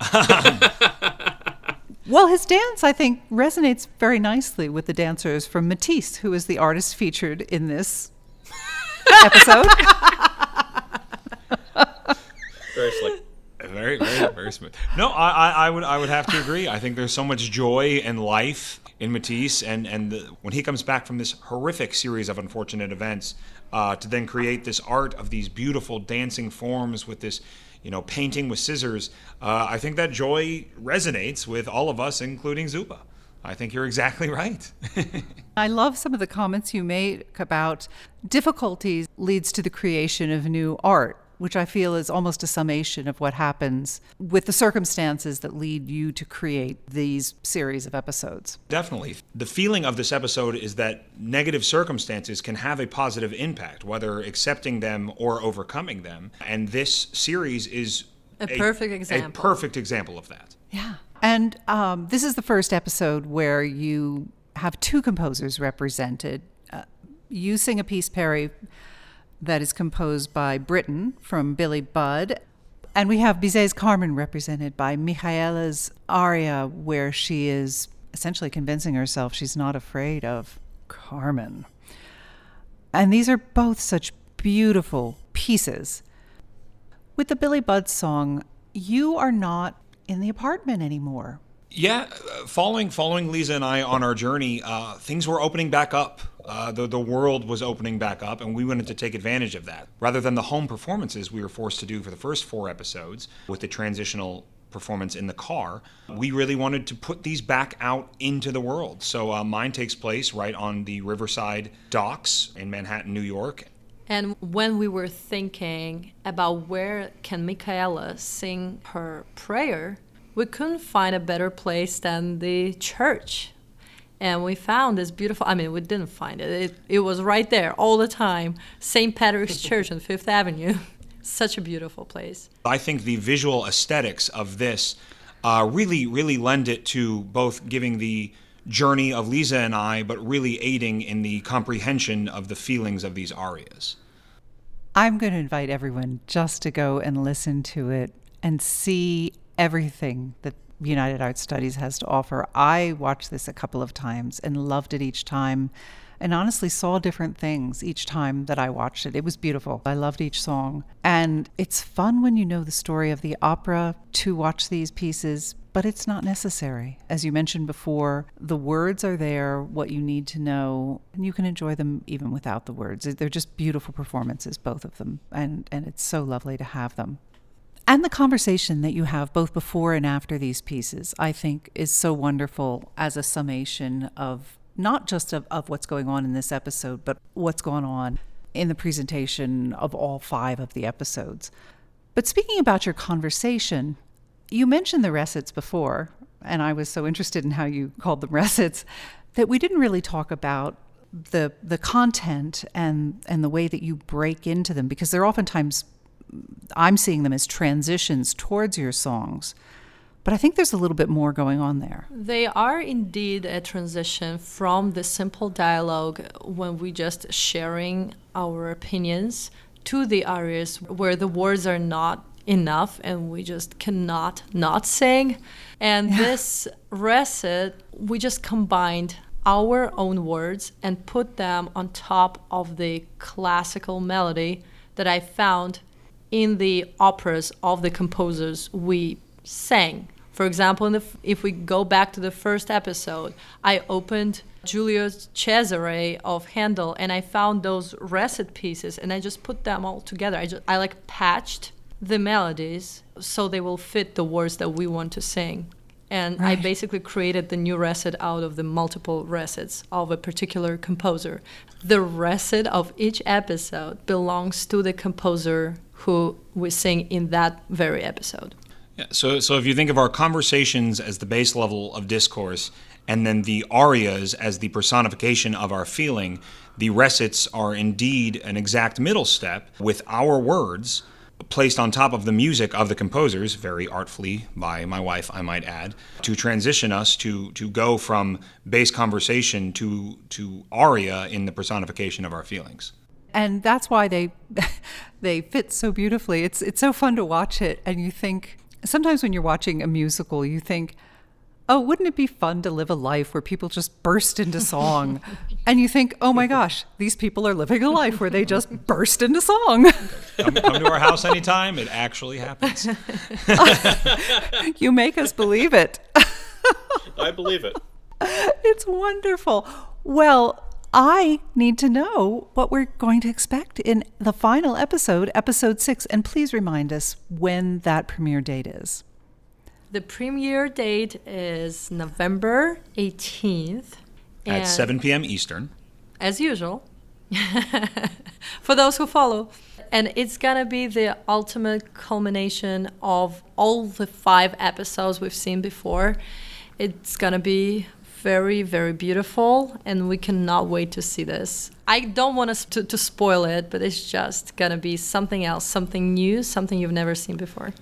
Well, his dance, I think, resonates very nicely with the dancers from Matisse, who is the artist featured in this episode. Very slick. Very, very, very smooth. No, I, I, would, I would have to agree. I think there's so much joy and life in Matisse, and and the, when he comes back from this horrific series of unfortunate events, uh, to then create this art of these beautiful dancing forms with this, you know, painting with scissors. Uh, I think that joy resonates with all of us, including Zuba. I think you're exactly right. I love some of the comments you made about difficulties leads to the creation of new art, which I feel is almost a summation of what happens with the circumstances that lead you to create these series of episodes. Definitely. The feeling of this episode is that negative circumstances can have a positive impact, whether accepting them or overcoming them. And this series is A perfect example. A perfect example of that. Yeah. And um, this is the first episode where you have two composers represented. Uh, you sing a piece, Perry, that is composed by Britten from Billy Budd. And we have Bizet's Carmen represented by Micaëla's aria, where she is essentially convincing herself she's not afraid of Carmen. And these are both such beautiful pieces. With the Billy Budd song, you are not in the apartment anymore. Yeah, uh, following following Lisa and I on our journey, uh, things were opening back up. Uh, the the world was opening back up, and we wanted to take advantage of that. Rather than the home performances we were forced to do for the first four episodes, with the transitional performance in the car, we really wanted to put these back out into the world. So uh, mine takes place right on the Riverside docks in Manhattan, New York, And when we were thinking about where can Micaëla sing her prayer, we couldn't find a better place than the church. And we found this beautiful, I mean, we didn't find it. It, it was right there all the time. St. Patrick's Church on Fifth Avenue. Such a beautiful place. I think the visual aesthetics of this uh, really, really lend it to both giving the journey of Lisa and I, but really aiding in the comprehension of the feelings of these arias. I'm going to invite everyone just to go and listen to it and see everything that United Arts Studies has to offer. I watched this a couple of times and loved it each time and honestly saw different things each time that I watched it. It was beautiful. I loved each song. And it's fun when you know the story of the opera to watch these pieces, but it's not necessary. As you mentioned before, the words are there, what you need to know, and you can enjoy them even without the words. They're just beautiful performances, both of them, and, and it's so lovely to have them. And the conversation that you have both before and after these pieces, I think, is so wonderful as a summation of not just of, of what's going on in this episode, but what's going on in the presentation of all five of the episodes. But speaking about your conversation, you mentioned the recits before, and I was so interested in how you called them recits that we didn't really talk about the the content and and the way that you break into them because they're oftentimes I'm seeing them as transitions towards your songs. But I think there's a little bit more going on there. They are indeed a transition from the simple dialogue when we just sharing our opinions to the arias where the words are not enough and we just cannot not sing. And this recit, we just combined our own words and put them on top of the classical melody that I found in the operas of the composers we sang. For example, in the, if we go back to the first episode, I opened Julius Cesare of Handel and I found those recit pieces and I just put them all together. I just I like patched the melodies so they will fit the words that we want to sing. And I basically created the new recit out of the multiple recits of a particular composer. The recit of each episode belongs to the composer who we sing in that very episode. Yeah, so, so if you think of our conversations as the base level of discourse, and then the arias as the personification of our feeling, the recits are indeed an exact middle step with our words placed on top of the music of the composers, very artfully by my wife, I might add, to transition us to to go from base conversation to to aria in the personification of our feelings. And that's why they they fit so beautifully. It's it's so fun to watch it, and you think sometimes when you're watching a musical, you think, oh, wouldn't it be fun to live a life where people just burst into song, and you think, oh my gosh, these people are living a life where they just burst into song. Come, come to our house anytime. It actually happens. you make us believe it. I believe it. it's wonderful. Well, I need to know what we're going to expect in the final episode, episode six, and please remind us when that premiere date is. The premiere date is November 18th. At 7 p.m. Eastern. As usual. For those who follow. And it's gonna be the ultimate culmination of all the five episodes we've seen before. It's gonna be very, very beautiful, and we cannot wait to see this. I don't want us to, to spoil it, but it's just gonna be something else, something new, something you've never seen before.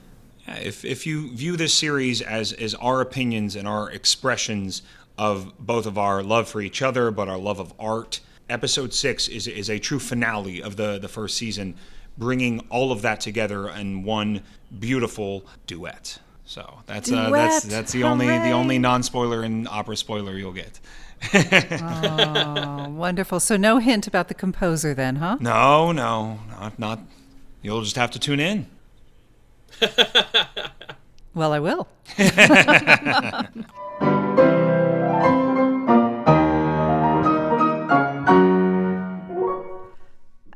Yeah, If, if you view this series as, as our opinions and our expressions of both of our love for each other, but our love of art, episode six is, is a true finale of the, the first season, bringing all of that together in one beautiful duet. So that's uh, that's that's the only the only non spoiler and opera spoiler you'll get. Oh, wonderful. So, no hint about the composer then, huh? No, no, not not. You'll just have to tune in. Well, I will.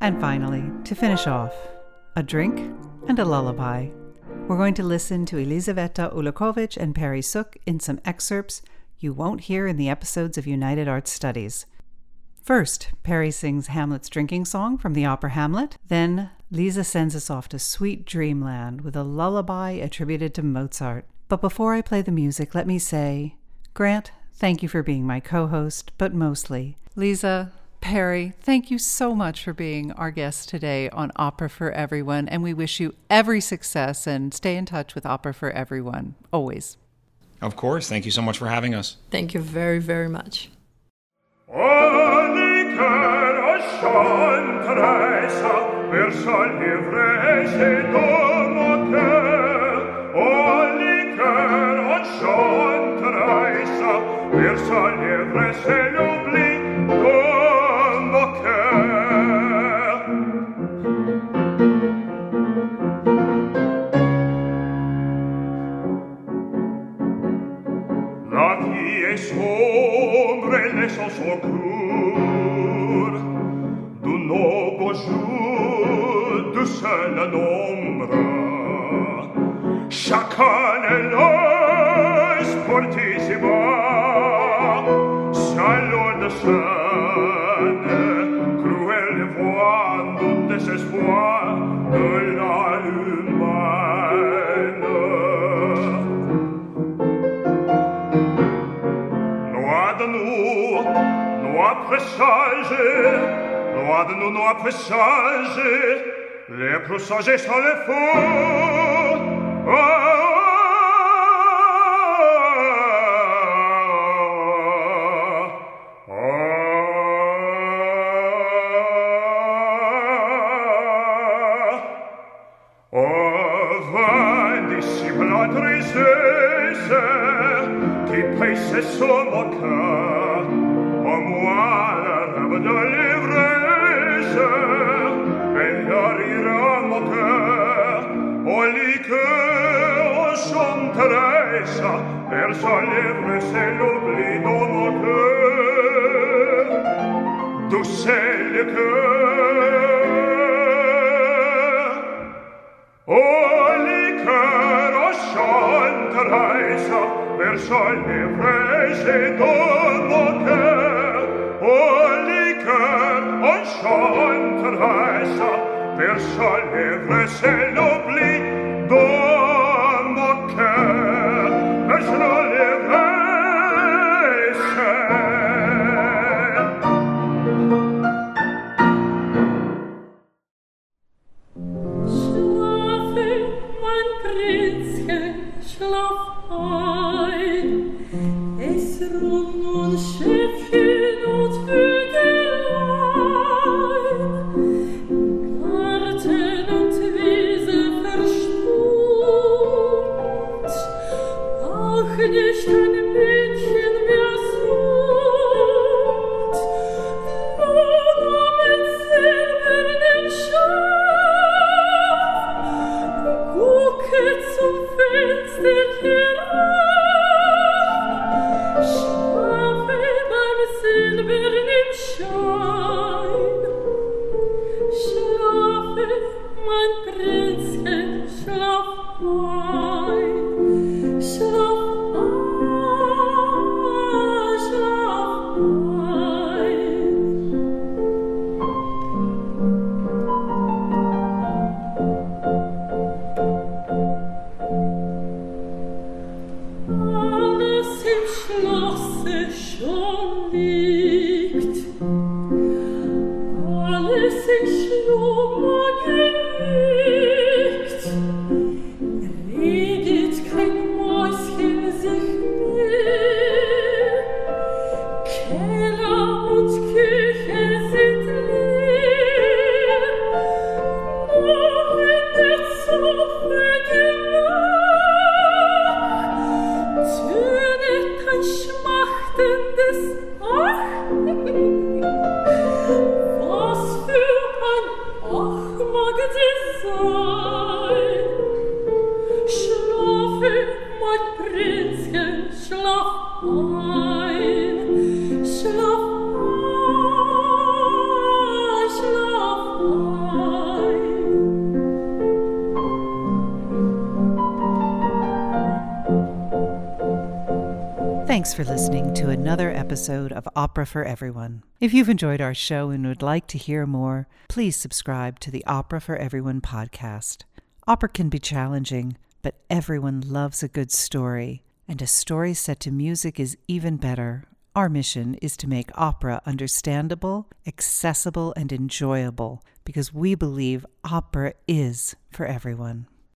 and finally, to finish off, a drink and a lullaby. We're going to listen to Elizaveta Ulakovic and Perry Sook in some excerpts you won't hear in the episodes of United Arts Studies. First, Perry sings Hamlet's drinking song from the opera Hamlet. Then, Lisa sends us off to sweet dreamland with a lullaby attributed to Mozart. But before I play the music, let me say, Grant, thank you for being my co host, but mostly, Lisa, Perry, thank you so much for being our guest today on Opera for Everyone, and we wish you every success and stay in touch with Opera for Everyone, always. Of course. Thank you so much for having us. Thank you very, very much. Ogni caro chanteressa messo so court du nouveau jour de seul nombre chacun est l'oeil sportissimo salor de scène cruel voix d'un désespoir de presage, loin de nous noix presage, les présages sont les faux. Oh, oh, oh. Episode of Opera for Everyone. If you've enjoyed our show and would like to hear more, please subscribe to the Opera for Everyone podcast. Opera can be challenging, but everyone loves a good story, and a story set to music is even better. Our mission is to make opera understandable, accessible, and enjoyable because we believe opera is for everyone.